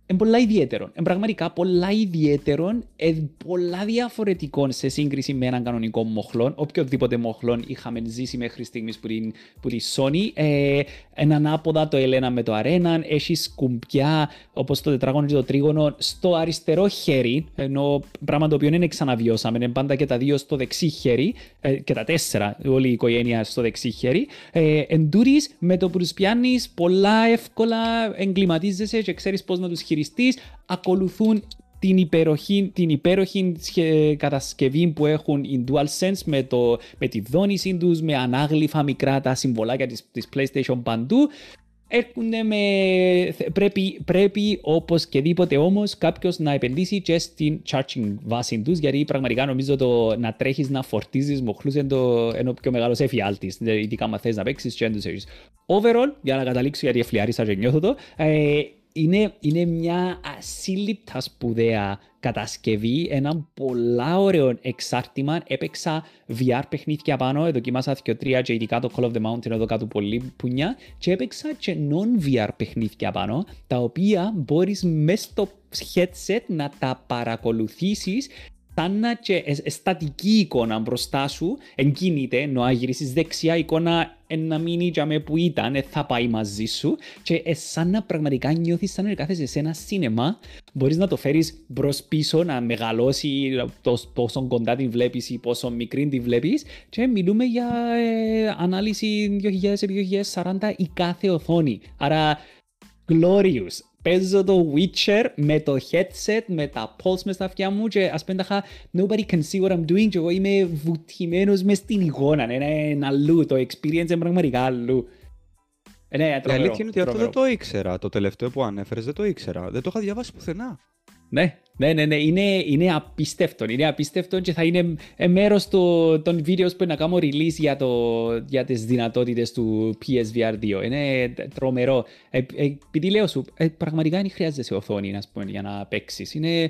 είναι πολλά ιδιαίτερο. Είναι πραγματικά πολλά ιδιαίτερο, ε, πολλά διαφορετικό σε σύγκριση με έναν κανονικό μοχλό. Οποιοδήποτε μοχλό είχαμε ζήσει μέχρι στιγμής που, την, που τη Sony. Ε, έναν άποδα το Ελένα με το Arena, έχει σκουμπιά όπως το τετράγωνο και το τρίγωνο στο αριστερό χέρι, ενώ πράγμα το οποίο δεν ξαναβιώσαμε. Είναι πάντα και τα δύο στο δεξί χέρι, ε, και τα τέσσερα, όλη η οικογένεια στο δεξί χέρι. Ε, με το που τους πιάνεις πολλά εύκολα εγκληματίζεσαι και ξέρεις πώς να τους χειριστείς ακολουθούν την υπέροχη, την υπέροχη κατασκευή που έχουν οι DualSense με, το, με τη δόνησή τους, με ανάγλυφα μικρά τα συμβολάκια της, της PlayStation παντού. Έρχονται με... Πρέπει, πρέπει οπωσδήποτε όμως κάποιος να επενδύσει και στην charging βάση τους, γιατί πραγματικά νομίζω το να τρέχεις να φορτίζεις μοχλούς είναι το ένα πιο μεγάλος εφιάλτης. Ειδικά αν θες να παίξεις και Overall, για να καταλήξω, γιατί εφλιάρισα και νιώθω το, ε, είναι, είναι μια ασύλληπτα σπουδαία κατασκευή, ένα πολλά ωραίο εξάρτημα. Έπαιξα VR παιχνίδια πάνω, δοκιμάσα και τρία και ειδικά το Call of the Mountain εδώ κάτω πολύ πουνιά και έπαιξα και non-VR παιχνίδια πάνω, τα οποία μπορείς μέσα στο headset να τα παρακολουθήσεις σαν να και στατική εικόνα μπροστά σου, εγκίνηται, ενώ αν γυρίσεις δεξιά εικόνα να μείνει για με που ήταν, θα πάει μαζί σου. Και σαν να πραγματικά νιώθεις σαν να κάθεσαι σε ένα σίνεμα, μπορείς να το φέρεις μπρος πίσω, να μεγαλώσει πόσο κοντά την βλέπεις ή πόσο μικρή την βλέπεις. Και μιλούμε για ε, ανάλυση 2000-2040 η κάθε οθόνη. Άρα, glorious παίζω το Witcher με το headset, με τα pulse μες στα αυτιά μου και ας πέντε nobody can see what I'm doing και εγώ είμαι βουτυμένος μες στην εικόνα, είναι αλλού, το experience είναι πραγματικά αλλού. Ναι, Η αλήθεια είναι ότι αυτό δεν το ήξερα, το τελευταίο που ανέφερες δεν το ήξερα, δεν το είχα διαβάσει πουθενά. Ναι, ναι, ναι, ναι. Είναι, είναι απίστευτο. Είναι απίστευτο και θα είναι μέρος των βίντεο που να κάνω release για, το, για τις δυνατότητες του PSVR 2. Είναι τρομερό. Ε, ε, επειδή λέω σου, ε, πραγματικά δεν χρειάζεσαι οθόνη να πούμε, για να παίξεις. Είναι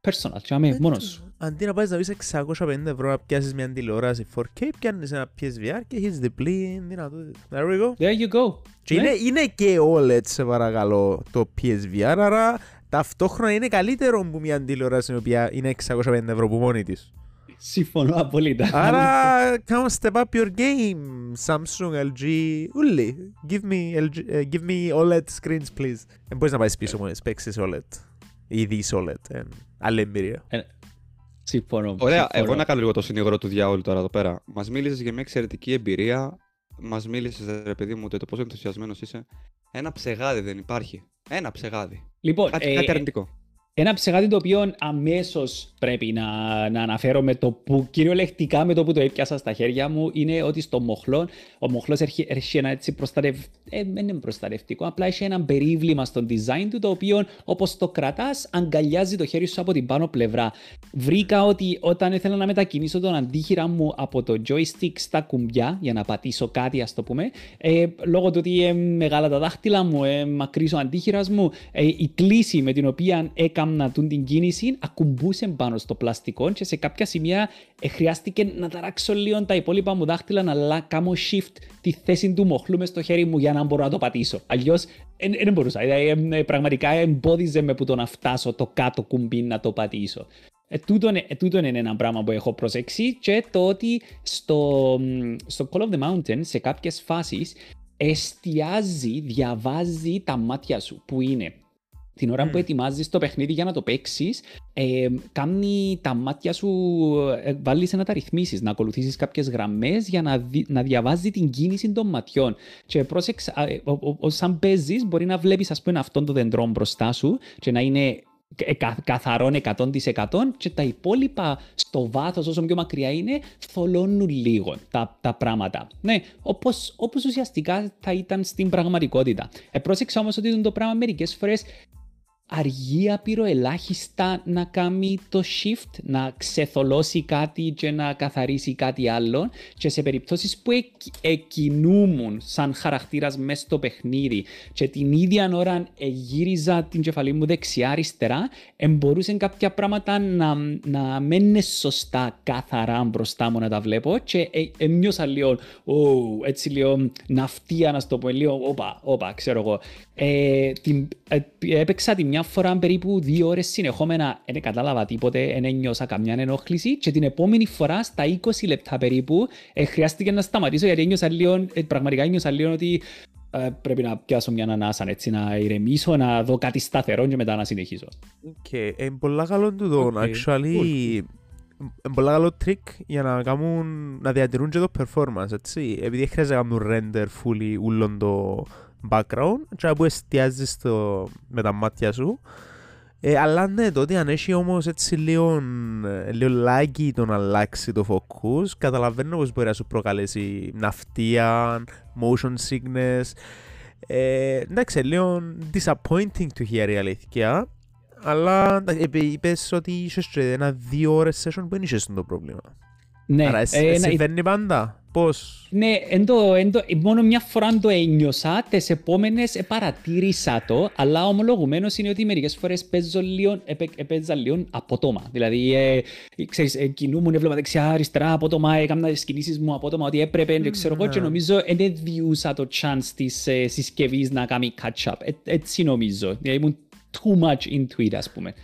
personal, και αμέ, μόνος Αντί να πάει να πεις 650 ευρώ να πιάσεις μια τηλεόραση 4K, πιάνεις ένα PSVR και έχεις διπλή δυνατότητα. There we go. There you go. Και ναι. είναι, είναι και OLED σε παρακαλώ το PSVR, άρα ταυτόχρονα είναι καλύτερο που μια τηλεόραση η οποία είναι 650 ευρώ που μόνη της. Συμφωνώ απολύτω. Άρα, come step up your game, Samsung, LG, ούλοι. Give me, LG, uh, give me OLED screens, please. Δεν μπορείς να πάεις πίσω μου, παίξεις OLED. Ή δεις OLED. Ε, άλλη εμπειρία. Ε, συμφωνώ. Ωραία, συμφωνώ. εγώ να κάνω λίγο το συνήγορο του διάολου τώρα εδώ πέρα. Μας μίλησες για μια εξαιρετική εμπειρία. Μας μίλησες, ρε παιδί μου, το πόσο ενθουσιασμένος είσαι. Ένα ψεγάδι δεν υπάρχει. Ένα ψεγάδι. Λοιπόν, κάτι, ε, κάτι αρνητικό. Ένα ψεγάδι το οποίο αμέσως πρέπει να, να αναφέρω με το που κυριολεκτικά με το που το έπιασα στα χέρια μου είναι ότι στο μοχλό, ο μοχλός έχει, ένα έτσι προστατευ... ε, δεν είναι προστατευτικό, απλά έχει ένα περίβλημα στο design του το οποίο όπως το κρατάς, αγκαλιάζει το χέρι σου από την πάνω πλευρά. Βρήκα ότι όταν ήθελα να μετακινήσω τον αντίχειρα μου από το joystick στα κουμπιά για να πατήσω κάτι, ας το πούμε, ε, λόγω του ότι ε, μεγάλα τα δάχτυλα μου, ε, μακρύς ο αντίχειρας μου, ε, η κλίση με την οποία έκανα έκανα την κίνηση, ακουμπούσε πάνω στο πλαστικό και σε κάποια σημεία ε, χρειάστηκε να ταράξω λίγο τα υπόλοιπα μου δάχτυλα να κάνω shift τη θέση του μοχλού μες στο χέρι μου για να μπορώ να το πατήσω. Αλλιώς δεν μπορούσα. Δηλαδή, ε, πραγματικά εμπόδιζε με που το να φτάσω το κάτω κουμπί να το πατήσω. Ε, τούτο, ε, τούτο είναι ένα πράγμα που έχω προσέξει και το ότι στο, στο Call of the Mountain σε κάποιες φάσεις εστιάζει, διαβάζει τα μάτια σου που είναι την ώρα mm. που ετοιμάζεις το παιχνίδι για να το παίξεις, ε, κάνει τα μάτια σου, ε, βάλεις να τα ρυθμίσεις, να ακολουθήσεις κάποιες γραμμές για να, δι, να διαβάζει την κίνηση των ματιών. Και πρόσεξε, ε, σαν παίζεις, μπορεί να βλέπεις, ας πούμε, αυτόν το δεντρό μπροστά σου και να είναι ε, κα- καθαρόν 100% και τα υπόλοιπα στο βάθος όσο πιο μακριά είναι θολώνουν λίγο τα, τα πράγματα. Ναι, όπως, όπως ουσιαστικά θα ήταν στην πραγματικότητα. Ε, πρόσεξα όμως ότι το πράγμα μερικές φορές αργεί απειρο ελάχιστα να κάνει το shift, να ξεθολώσει κάτι και να καθαρίσει κάτι άλλο και σε περιπτώσεις που εκ, εκκινούμουν σαν χαρακτήρας μέσα στο παιχνίδι και την ίδια ώρα γύριζα την κεφαλή μου δεξιά-αριστερά εμπορούσαν κάποια πράγματα να, να μένουν σωστά καθαρά μπροστά μου να τα βλέπω και ε, ε, νιώσα λίγο, oh, έτσι λίγο ναυτία να στο πω, λίγο, όπα, όπα, ξέρω εγώ. Ε, την, ε, έπαιξα τη μια φορά περίπου δύο ώρες συνεχόμενα, δεν κατάλαβα τίποτε, δεν νιώσα καμιά ενόχληση και την επόμενη φορά στα 20 λεπτά περίπου ε, χρειάστηκε να σταματήσω γιατί νιώσα λίγο, ε, πραγματικά νιώσα λίγο ότι ε, πρέπει να πιάσω μια ανάσα, έτσι, να ηρεμήσω, να δω κάτι σταθερό και μετά να συνεχίσω. Οκ, είναι πολλά καλό τούτο, Οκ, actually. Είναι πολλά καλό trick για να κάνουν, να διατηρούν και το performance, έτσι. Επειδή δεν χρειάζεται να κάνουν render fully ούλον το background, και να που εστιάζεις το, με τα μάτια σου. Ε, αλλά ναι, τότε αν έχει όμως έτσι λίγο, ε, λίγο laggy το να αλλάξει το focus, καταλαβαίνω πως μπορεί να σου προκαλέσει ναυτία, motion sickness. Ε, εντάξει, λίγο disappointing to hear η αλήθεια. Αλλά εντάξει, είπε- είπες ότι είχες και ένα δύο ώρες session που δεν είχες το πρόβλημα. Ναι, Άρα εσύ, ε, εσύ να- συμβαίνει πάντα. Πώς; Ναι, εν το, εν το, μόνο μια φορά το ένιωσα, τις επόμενες ε, παρατήρησα το, αλλά ομολογουμένως είναι ότι μερικές φορές παίζω λίγο, επέ- έπαιζα λίγο απότομα. Δηλαδή, ε, ξέρεις, ε, κινούμουν, έβλεπα δεξιά, αριστερά, απότομα, έκανα τις κινήσεις μου απότομα, ότι έπρεπε, και ξέρω εγώ, Ναι. και νομίζω δεν διούσα το chance της ε, συσκευής να κάνει catch-up. Ε, έτσι νομίζω. Δηλαδή, ήμουν too much into it, ας πούμε.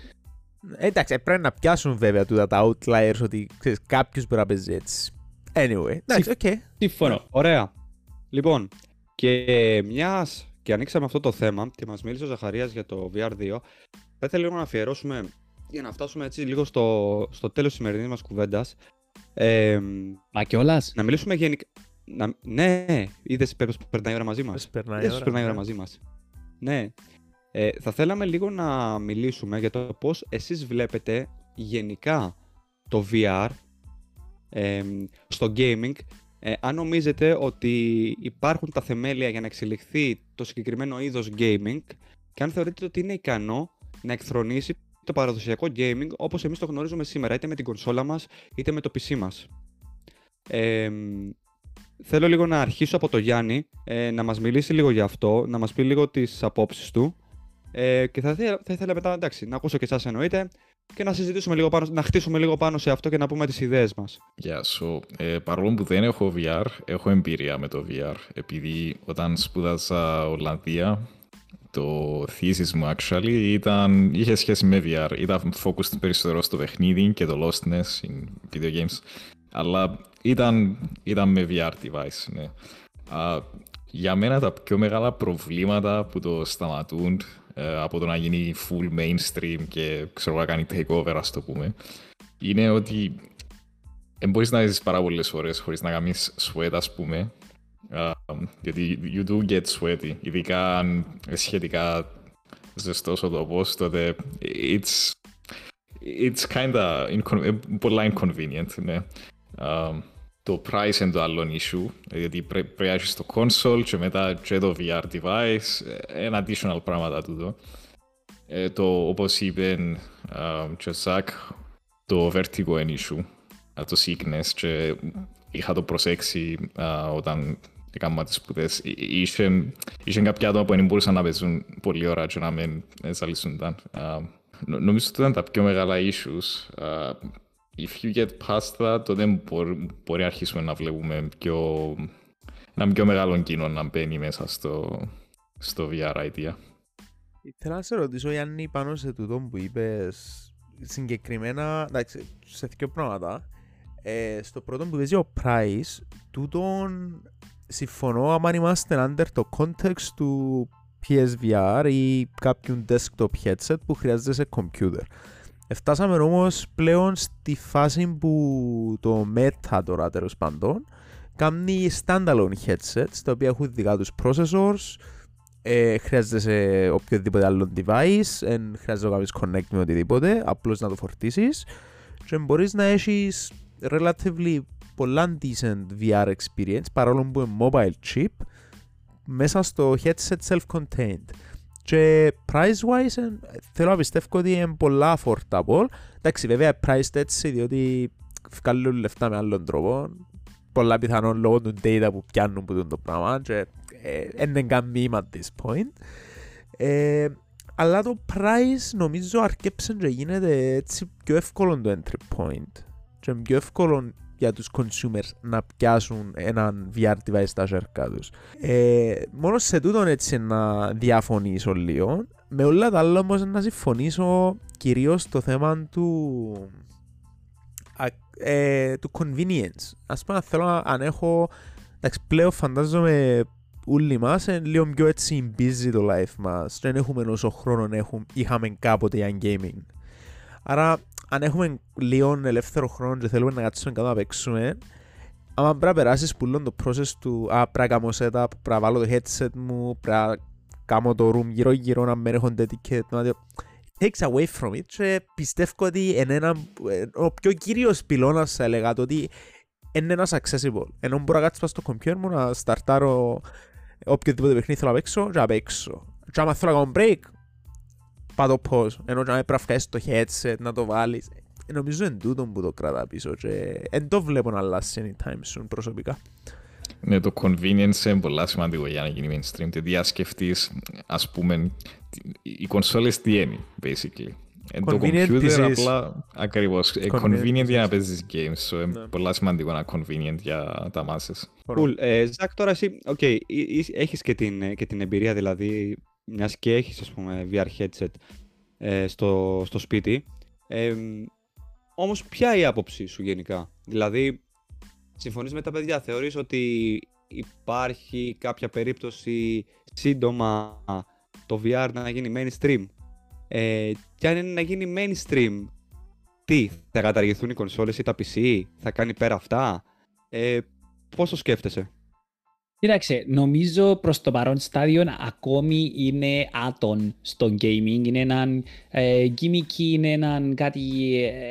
Ε, Εντάξει, πρέπει να πιάσουν βέβαια τούτα τα outliers ότι ξέρεις, κάποιος μπορεί να παίζει έτσι. Anyway, εντάξει, οκ. Συμφωνώ. Ωραία. Λοιπόν, και μιας και ανοίξαμε αυτό το θέμα και μας μίλησε ο Ζαχαρίας για το VR2, θα ήθελα λίγο να αφιερώσουμε για να φτάσουμε έτσι λίγο στο, στο τέλος της σημερινής μας κουβέντας. Ε, Μα κιόλας. να μιλήσουμε γενικά. Να, ναι, είδες πώς περνάει η ώρα μαζί μας. Πώς περνάει η Είδες ώρα, πώς περνάει η ώρα ναι. μαζί μας. Ναι. Ε, θα θέλαμε λίγο να μιλήσουμε για το πώς εσείς βλέπετε γενικά το VR ε, στο gaming. Ε, αν νομίζετε ότι υπάρχουν τα θεμέλια για να εξελιχθεί το συγκεκριμένο είδος gaming και αν θεωρείτε ότι είναι ικανό να εκθρονήσει το παραδοσιακό gaming όπως εμείς το γνωρίζουμε σήμερα, είτε με την κονσόλα μας είτε με το PC μας. Ε, θέλω λίγο να αρχίσω από το Γιάννη, ε, να μας μιλήσει λίγο για αυτό, να μας πει λίγο τις απόψεις του ε, και θα, ήθελα- θα ήθελα μετά, εντάξει, να ακούσω και εσάς εννοείται και να συζητήσουμε λίγο πάνω, να χτίσουμε λίγο πάνω σε αυτό και να πούμε τις ιδέες μας. Γεια σου. Ε, παρόλο που δεν έχω VR, έχω εμπειρία με το VR. Επειδή όταν σπούδασα Ολλανδία, το thesis μου actually ήταν, είχε σχέση με VR. Ήταν focused περισσότερο στο παιχνίδι και το lostness in video games. Αλλά ήταν, ήταν με VR device, ναι. Α, για μένα τα πιο μεγάλα προβλήματα που το σταματούν ε, από το να γίνει full mainstream και ξέρω να κάνει takeover, ας το πούμε, είναι ότι δεν μπορείς να ζεις πάρα πολλές ώρες χωρίς να κάνεις sweat, ας πούμε. Α, γιατί you do get sweaty, ειδικά αν είναι σχετικά ζεστός ο τόπος, τότε it's, it's kinda incon- ε, πολλά inconvenient, ναι. Α, το price είναι το άλλο issue, γιατί πρέ- πρέπει να έχεις το console και μετά και το VR device, ε, ένα additional πράγματα τούτο. Ε, το, όπως είπε α, και ο Ζακ, το vertigo είναι issue, α, το sickness και είχα το προσέξει α, όταν έκανα τις σπουδές. Εί- Είχε, είχε κάποια άτομα που δεν μπορούσαν να παίζουν πολλή ώρα και να μην ζαλίσσονταν. Α, νο- Νομίζω ότι ήταν τα πιο μεγάλα issues. Α, If you get past that, τότε μπορεί, μπορεί να αρχίσουμε να βλέπουμε πιο, ένα πιο μεγάλο κοινό να μπαίνει μέσα στο, στο VR idea. Ήθελα να σε ρωτήσω, Γιάννη, πάνω σε τούτο που είπες συγκεκριμένα, εντάξει, σε δύο πράγματα. Ε, στο πρώτο που παίζει ο Price, τούτον συμφωνώ άμα είμαστε under το context του PSVR ή κάποιου desktop headset που χρειάζεται σε computer. Φτάσαμε όμως πλέον στη φάση που το Meta τώρα τέλος πάντων κάνει standalone headsets τα οποία έχουν δικά τους processors ε, χρειάζεσαι οποιοδήποτε άλλο device, δεν χρειάζεται να κάνεις connect με οτιδήποτε, απλώς να το φορτίσεις και μπορείς να έχεις relatively πολλά decent VR experience παρόλο που είναι mobile chip μέσα στο headset self-contained. Και price-wise ε, θέλω να πιστεύω ότι είναι πολλά affordable. Εντάξει, βέβαια priced έτσι διότι βγάλουν λεφτά με άλλον τρόπο. Πολλά πιθανόν λόγω του data που πιάνουν που το πράγμα και δεν είναι καν μήμα at this point. Ε, αλλά το price νομίζω αρκέψε και γίνεται έτσι πιο εύκολο το entry point. Και πιο εύκολο για τους consumers να πιάσουν έναν VR device στα ζέρκα τους. Ε, μόνο σε τούτον έτσι να διαφωνήσω λίγο. Με όλα τα άλλα όμως να συμφωνήσω κυρίως στο θέμα του, ε, του convenience. Ας πούμε θέλω να αν έχω εντάξει, πλέον φαντάζομαι όλοι μας είναι λίγο πιο έτσι busy το life μας δεν έχουμε όσο χρόνο έχουμε, είχαμε κάποτε για gaming. Άρα αν έχουμε λίγο ελεύθερο χρόνο και θέλουμε να κάτσουμε κάτω να παίξουμε, άμα πρέπει να περάσεις πουλόν το process του «Α, πρέπει να κάνω setup, πρέπει να βάλω το headset μου, πρέπει να κάνω το room γύρω γύρω να μην έχω dedicated». Να takes away from it και πιστεύω ότι είναι ένα, ο πιο κύριος πυλώνας θα έλεγα το ότι είναι ένας accessible. Ενώ μπορώ να κάτσω στο computer μου να σταρτάρω οποιοδήποτε παιχνίδι θέλω να παίξω και να παίξω. Και άμα θέλω να κάνω break, πάω το pause. Ενώ και να πρέπει να το headset, να το βάλεις. Ε, νομίζω είναι τούτο που το κρατά πίσω και δεν το βλέπω να αλλάσει anytime soon προσωπικά. Ναι, το convenience είναι πολύ σημαντικό για να γίνει mainstream. Τι αν σκεφτείς, ας πούμε, οι κονσόλες τι είναι, basically. Εν το computer απλά, ακριβώς, convenient, convenient για να παίζεις games. So, είναι ναι. πολύ σημαντικό να convenient για τα masses. Cool. Ε, Ζακ, τώρα εσύ, okay, έχεις και την, και την εμπειρία, δηλαδή, μιας και έχεις, ας πούμε, VR headset ε, στο, στο σπίτι. Ε, όμως, ποια η άποψή σου γενικά; Δηλαδή, συμφωνείς με τα παιδιά, θεωρείς ότι υπάρχει κάποια περίπτωση σύντομα το VR να γίνει mainstream; Ε, και αν είναι να γίνει mainstream, τι, θα καταργηθούν οι κονσόλες ή τα PC, θα κάνει πέρα αυτά; Ε, πώς το σκέφτεσαι; Κοίταξε, νομίζω προς το παρόν στάδιο ακόμη είναι άτον στο gaming. Είναι έναν ε, gimmicky, είναι έναν κάτι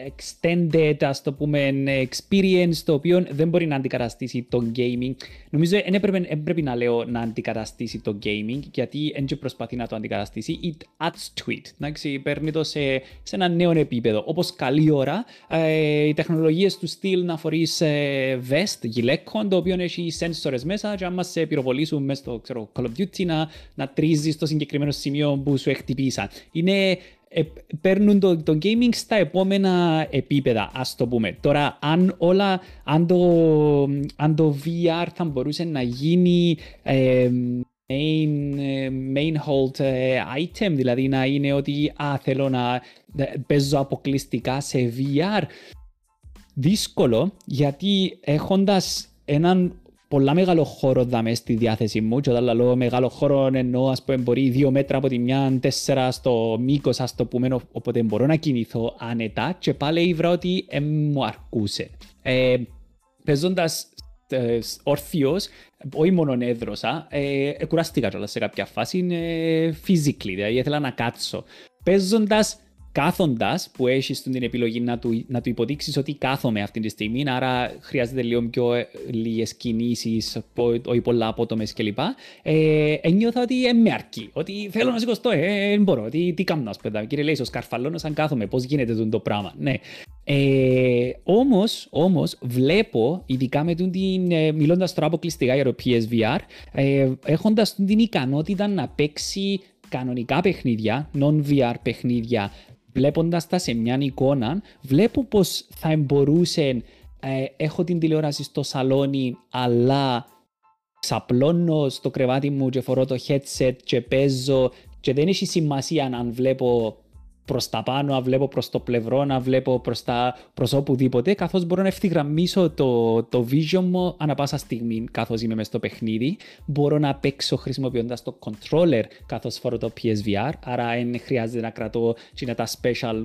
extended, ας το πούμε, experience, το οποίο δεν μπορεί να αντικαταστήσει το gaming. Νομίζω δεν πρέπει, πρέπει, να λέω να αντικαταστήσει το gaming, γιατί δεν προσπαθεί να το αντικαταστήσει. It adds to it. Εντάξει, παίρνει το σε, σε ένα νέο επίπεδο. Όπως καλή ώρα, ε, οι τεχνολογίες του στυλ να φορείς ε, vest, γυλαίκον, το οποίο έχει sensors μέσα, και άμα σε πυροβολήσουν μέσα στο ξέρω, Call of Duty να, να τρίζεις στο συγκεκριμένο σημείο που σου χτυπήσαν. Είναι ε, παίρνουν το, το gaming στα επόμενα επίπεδα, ας το πούμε. Τώρα, αν όλα, αν το, αν το VR θα μπορούσε να γίνει ε, main, ε, main hold ε, item, δηλαδή να είναι ότι α, θέλω να παίζω αποκλειστικά σε VR, δύσκολο, γιατί έχοντας έναν πολλά μεγάλο χώρο δάμε στη διάθεση μου και όταν λέω μεγάλο χώρο εννοώ ας πούμε μπορεί δύο μέτρα από τη μια, τέσσερα στο μήκος ας το πούμε οπότε μπορώ να κινηθώ άνετα και πάλι ήβρα ότι ε, μου αρκούσε. Ε, παίζοντας ε, όρθιος, όχι μόνο έδρωσα, ε, ε, κουράστηκα κιόλας σε κάποια φάση, ε, physically, δηλαδή ήθελα να κάτσω. Παίζοντας κάθοντας που έχεις την επιλογή να του, να του υποδείξεις ότι κάθομαι αυτή τη στιγμή, άρα χρειάζεται λίγο πιο ε, λίγες κινήσεις, όχι πολλά απότομες κλπ. Ε, ένιωθα ότι ε, με αρκεί. Ότι θέλω να σηκωστώ, ε, δεν μπορώ. Τι, τι κάνω, ας πούμε. Κύριε λέει, ο σκαρφαλώνο, αν κάθομαι, πώς γίνεται το πράγμα. Ναι. Ε, όμως, όμως, βλέπω, ειδικά με την, ε, μιλώντας τώρα αποκλειστικά για το PSVR, ε, έχοντας την ικανότητα να παίξει κανονικά παιχνίδια, non-VR παιχνίδια βλέποντας τα σε μια εικόνα, βλέπω πως θα μπορούσε. Ε, έχω την τηλεόραση στο σαλόνι, αλλά ξαπλώνω στο κρεβάτι μου και φορώ το headset και παίζω και δεν έχει σημασία αν βλέπω προς τα πάνω, να βλέπω προς το πλευρό, να βλέπω προς τα προς οπουδήποτε, καθώς μπορώ να ευθυγραμμίσω το, το vision μου ανά πάσα στιγμή καθώς είμαι μέσα στο παιχνίδι. Μπορώ να παίξω χρησιμοποιώντας το controller καθώς φορώ το PSVR, άρα δεν χρειάζεται να κρατώ είναι τα special,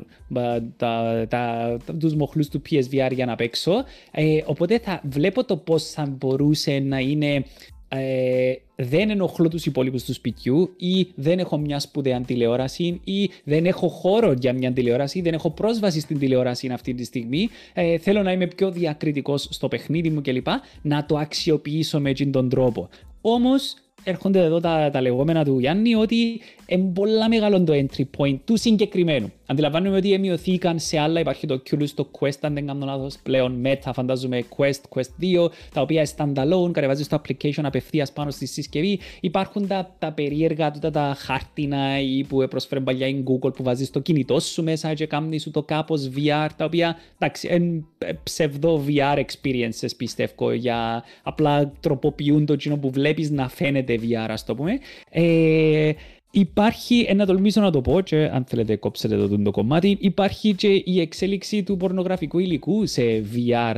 τα, τα, τους μοχλούς του PSVR για να παίξω. Ε, οπότε θα βλέπω το πώς θα μπορούσε να είναι ε, δεν ενοχλώ τους υπόλοιπους του σπιτιού ή δεν έχω μια σπουδαία τηλεόραση ή δεν έχω χώρο για μια τηλεόραση ή δεν έχω πρόσβαση στην τηλεόραση αυτή τη στιγμή. Ε, θέλω να είμαι πιο διακριτικός στο παιχνίδι μου κλπ. Να το αξιοποιήσω με τον τρόπο. Όμως έρχονται εδώ τα, τα λεγόμενα του Γιάννη ότι είναι πολλά μεγάλο το entry point του συγκεκριμένου. Αντιλαμβάνομαι ότι εμειωθήκαν σε άλλα, υπάρχει το Oculus, το Quest, αν δεν κάνω λάθος, πλέον Meta, φαντάζομαι Quest, Quest 2, τα οποία είναι standalone, κατεβάζεις το application απευθείας πάνω στη συσκευή. Υπάρχουν τα, τα περίεργα, τα, τα χάρτινα ή που προσφέρουν παλιά η Google που βάζεις το κινητό σου μέσα και κάνεις σου το κάπως VR, τα οποία, εντάξει, είναι ψευδό VR experiences πιστεύω, για απλά τροποποιούν το κοινό που βλέπεις να φαίνεται VR, ας το πούμε. Ε, Υπάρχει, ένα τολμήσω να το πω, και αν θέλετε κόψετε το, το κομμάτι, υπάρχει και η εξέλιξη του πορνογραφικού υλικού σε VR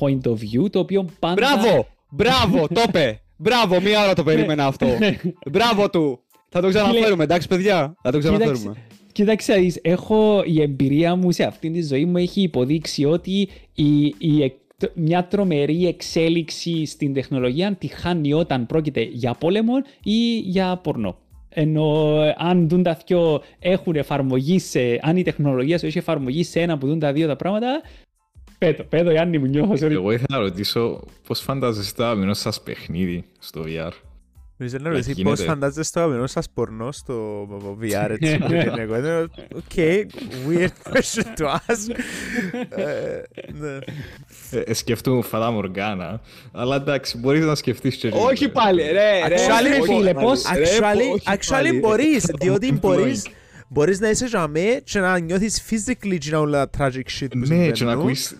point of view, το οποίο πάντα... Μπράβο! Μπράβο! το είπε! Μπράβο! Μία ώρα το περίμενα αυτό. Μπράβο του! Θα το ξαναφέρουμε, εντάξει παιδιά; Θα το ξαναφέρουμε. Κοίταξε, έχω η εμπειρία μου σε αυτήν τη ζωή μου έχει υποδείξει ότι η, η, μια τρομερή εξέλιξη στην τεχνολογία τη χάνει όταν πρόκειται για πόλεμο ή για πορνό. Ενώ αν τούντα δυο έχουν εφαρμογή σε, αν η τεχνολογία σου έχει εφαρμογή σε ένα που τούντα δύο τα πράγματα, πε το, πε το Γιάννη μου νιώθω. Εγώ ήθελα να ρωτήσω πώς φαντάζεστε το αγαπημένο σας παιχνίδι στο VR. Νομίζω να ρωτήσει πώς φαντάζεστε το αγαπημένο σας πορνό στο VR έτσι. Οκ, weird question to ask. Σκεφτούμε Φατά Μοργάνα, αλλά εντάξει, μπορείς να σκεφτείς και Όχι πάλι, ρε, ρε. Actually μπορείς, διότι μπορείς Μπορείς να είσαι για και να νιώθεις physically και όλα τα tragic shit που Ναι, και να ακούεις...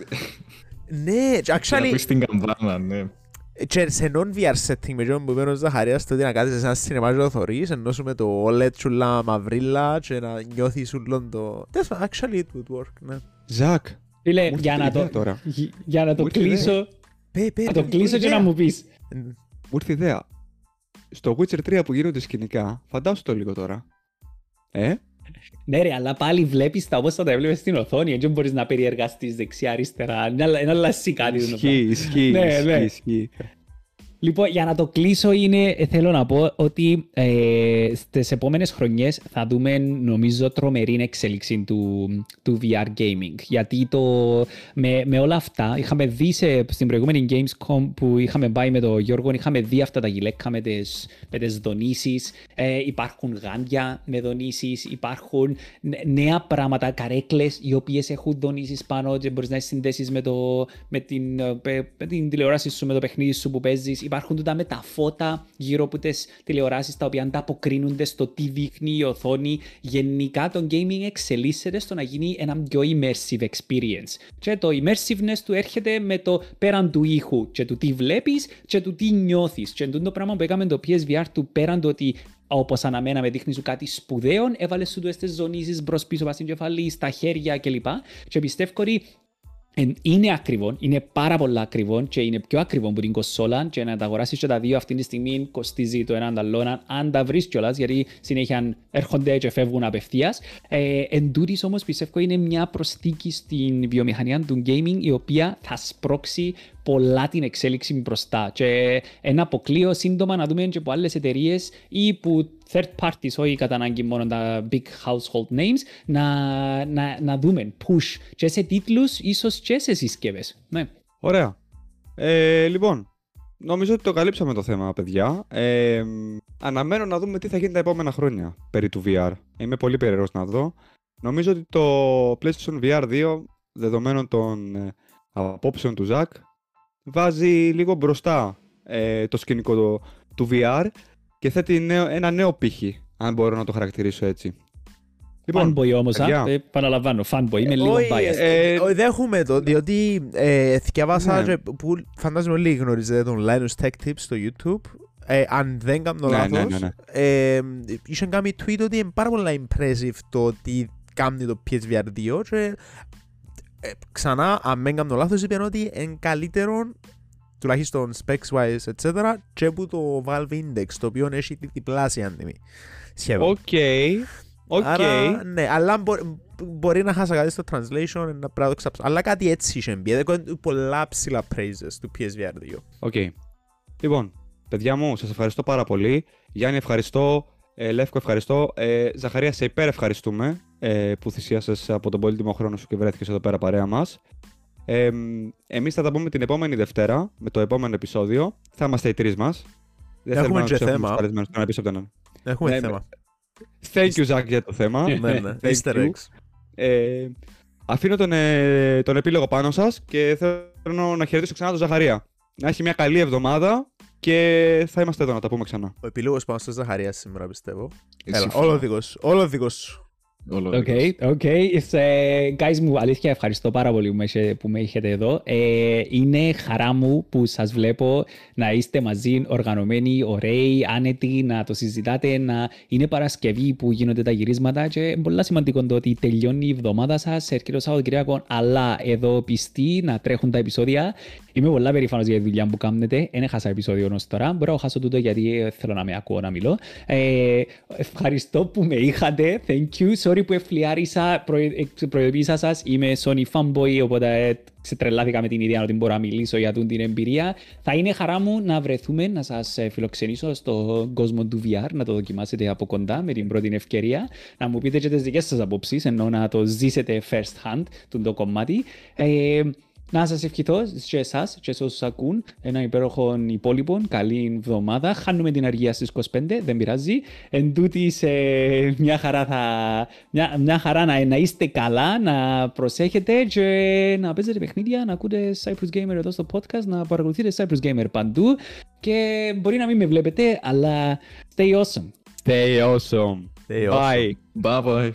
Ναι, actually... Και να ακούεις την καμπάνα, ναι. Και σε non-VR setting με τον που είπαν ο Ζαχαρίας το ότι να κάθεσαι σε ένα σινεμά και το θωρείς ενώ σου με το OLED τσουλά μαυρίλα και να νιώθεις ούλον το... Actually it would work, ναι. Ζακ, Φίλε, για να το, για να το κλείσω, να το κλείσω και να μου πεις. Μου ήρθε ιδέα. Στο Witcher 3 που γίνονται σκηνικά, φαντάσου το λίγο τώρα. Ε, ναι ρε, αλλά πάλι βλέπεις τα όπως θα τα έβλεπες στην οθόνη, έτσι μπορείς να περιεργαστείς δεξιά-αριστερά, είναι αλλασί κάτι. Ισχύει, ισχύει, ναι, ισχύει. Λοιπόν, για να το κλείσω είναι, ε, θέλω να πω ότι ε, στις επόμενες χρονιές θα δούμε νομίζω τρομερή εξέλιξη του, του VR gaming. Γιατί το, με, με όλα αυτά, είχαμε δει σε, στην προηγούμενη Gamescom που είχαμε πάει με τον Γιώργο, είχαμε δει αυτά τα γυλαίκα με τις, με τις δονήσεις, ε, υπάρχουν γάντια με δονήσεις, υπάρχουν νέα πράγματα, καρέκλες οι οποίες έχουν δονήσεις πάνω και μπορείς να συνδέσεις με, το, με, την, ε, με την τηλεόραση σου, με το παιχνίδι σου που παίζεις υπάρχουν τούτα με τα φώτα γύρω από τις τηλεοράσεις τα οποία ανταποκρίνονται στο τι δείχνει η οθόνη. Γενικά το gaming εξελίσσεται στο να γίνει ένα πιο immersive experience. Και το immersiveness του έρχεται με το πέραν του ήχου και του τι βλέπεις και του τι νιώθεις. Και το πράγμα που έκαμε το PSVR του πέραν του ότι όπως αναμέναμε, δείχνει σου κάτι σπουδαίο, έβαλες σου τις ζωνίσει μπρος πίσω, βάσει κεφαλή, στα χέρια κλπ. Και πιστεύω ότι είναι ακριβό, είναι πάρα πολύ ακριβό και είναι πιο ακριβό από την κοσόλα και να τα αγοράσεις και τα δύο αυτή τη στιγμή κοστίζει το έναν άλλο αν τα βρεις κιόλας γιατί συνέχεια έρχονται και φεύγουν απευθείας. Ε, εν τούτης όμως πιστεύω είναι μια προσθήκη στην βιομηχανία του gaming η οποία θα σπρώξει πολλά την εξέλιξη μπροστά. Και ένα αποκλείο σύντομα να δούμε και από άλλες εταιρείες ή που third parties, όχι κατά ανάγκη μόνο τα big household names, να, να, να δούμε push και σε τίτλους, ίσως και σε συσκευέ. Ναι. Ωραία. Ε, λοιπόν, νομίζω ότι το καλύψαμε το θέμα, παιδιά. Ε, αναμένω να δούμε τι θα γίνει τα επόμενα χρόνια περί του VR. Είμαι πολύ περίεργος να δω. Νομίζω ότι το PlayStation VR 2, δεδομένων των ε, απόψεων του Ζακ, βάζει λίγο μπροστά ε, το σκηνικό του, του VR και θέτει νέο, ένα νέο πύχη, αν μπορώ να το χαρακτηρίσω έτσι. Λοιπόν, fanboy όμως, α, ε, παραλαμβάνω, fanboy, είμαι λίγο biased. Ε, ε, δεν έχουμε το, διότι ε, θυκιάβασα ναι. που φαντάζομαι όλοι γνωρίζετε τον Linus Tech Tips στο YouTube, ε, αν δεν κάνω ναι, λάθος, ναι, ναι, ναι. Ε, είχε κάνει tweet ότι είναι πάρα πολύ impressive το ότι κάνει το PSVR 2 και ε, ξανά, αν δεν κάνω λάθος, είπαν ότι είναι καλύτερο τουλάχιστον specs wise, etc. και που το Valve Index, το οποίο έχει τη διπλάσια τιμή. Σχεδόν. Οκ. Okay. Okay. Άρα, ναι, αλλά μπο, μπορεί να χάσα κάτι στο translation, να πρέπει να το ψάξω. Αλλά κάτι έτσι είχε μπει. Δεν πολλά ψηλά praises του PSVR 2. Οκ. Okay. Λοιπόν, Παιδιά μου, σας ευχαριστώ πάρα πολύ. Γιάννη, ευχαριστώ. Ε, Λεύκο, ευχαριστώ. Ε, Ζαχαρία, σε υπέρ ευχαριστούμε ε, που θυσίασες από τον πολύτιμο χρόνο σου και βρέθηκες εδώ πέρα παρέα μας. Ε, Εμείς θα τα πούμε την επόμενη Δευτέρα με το επόμενο επεισόδιο. Θα είμαστε οι τρεις μας. Δεν Έχουμε θέλουμε και να τους έχουμε θέμα. τους καλεσμένους τον ένα πίσω από τον έναν. Έχουμε Ναι, θέμα. Thank you, Zach, για το θέμα. Ναι, ναι. Thank Easter you. eggs. Ε, αφήνω τον, ε, τον επίλογο πάνω σας και θέλω να χαιρετήσω ξανά τον Ζαχαρία. Να έχει μια καλή εβδομάδα και θα είμαστε εδώ να τα πούμε ξανά. Ο επιλόγος πάνω στο Ζαχαρία σήμερα πιστεύω. Έλα, Συμφωνώ. όλο δικός σου. Όλο δικός σου. Όλο Οκ, οκ. It's, ε, Guys μου, αλήθεια ευχαριστώ πάρα πολύ που με, είχε- που με έχετε εδώ. Ε, είναι χαρά μου που σας βλέπω να είστε μαζί οργανωμένοι, ωραίοι, άνετοι, να το συζητάτε, να είναι Παρασκευή που γίνονται τα γυρίσματα και είναι πολύ σημαντικό το ότι τελειώνει η εβδομάδα σας, έρχεται το Σαββατοκυριακό, αλλά εδώ πιστοί να τρέχουν τα επεισόδια. Είμαι πολύ περήφανος για τη δουλειά που κάνετε. Δεν έχασα επεισόδιο ως τώρα. Μπορώ να χάσω τούτο γιατί ε, θέλω να με ακούω να μιλώ. Ε, ευχαριστώ που με είχατε. Thank you. Sorry που εφλιάρισα. Προε- ε, Προειδοποίησα σας. Είμαι Sony fanboy, οπότε ε, ξετρελάθηκα με την ιδέα ότι μπορώ να μιλήσω για τούτη την εμπειρία. Θα είναι χαρά μου να βρεθούμε, να σας ε, φιλοξενήσω στον κόσμο του VR, να το δοκιμάσετε από κοντά με την πρώτη ευκαιρία, να μου πείτε και τις δικές σας απόψεις, ενώ να το ζήσετε first hand το, το κομμάτι. Ε, να σας ευχηθώ και εσάς και σε όσους ακούν ένα υπέροχο υπόλοιπο, καλή εβδομάδα. Χάνουμε την αργία στις 25, δεν πειράζει. Εν τούτης, ε, μια χαρά, θα, μια, μια χαρά να, να είστε καλά, να προσέχετε και να παίζετε παιχνίδια, να ακούτε Cyprus Gamer εδώ στο podcast, να παρακολουθείτε Cyprus Gamer παντού και μπορεί να μην με βλέπετε, αλλά stay awesome. Stay awesome. Stay awesome. Bye. Bye bye.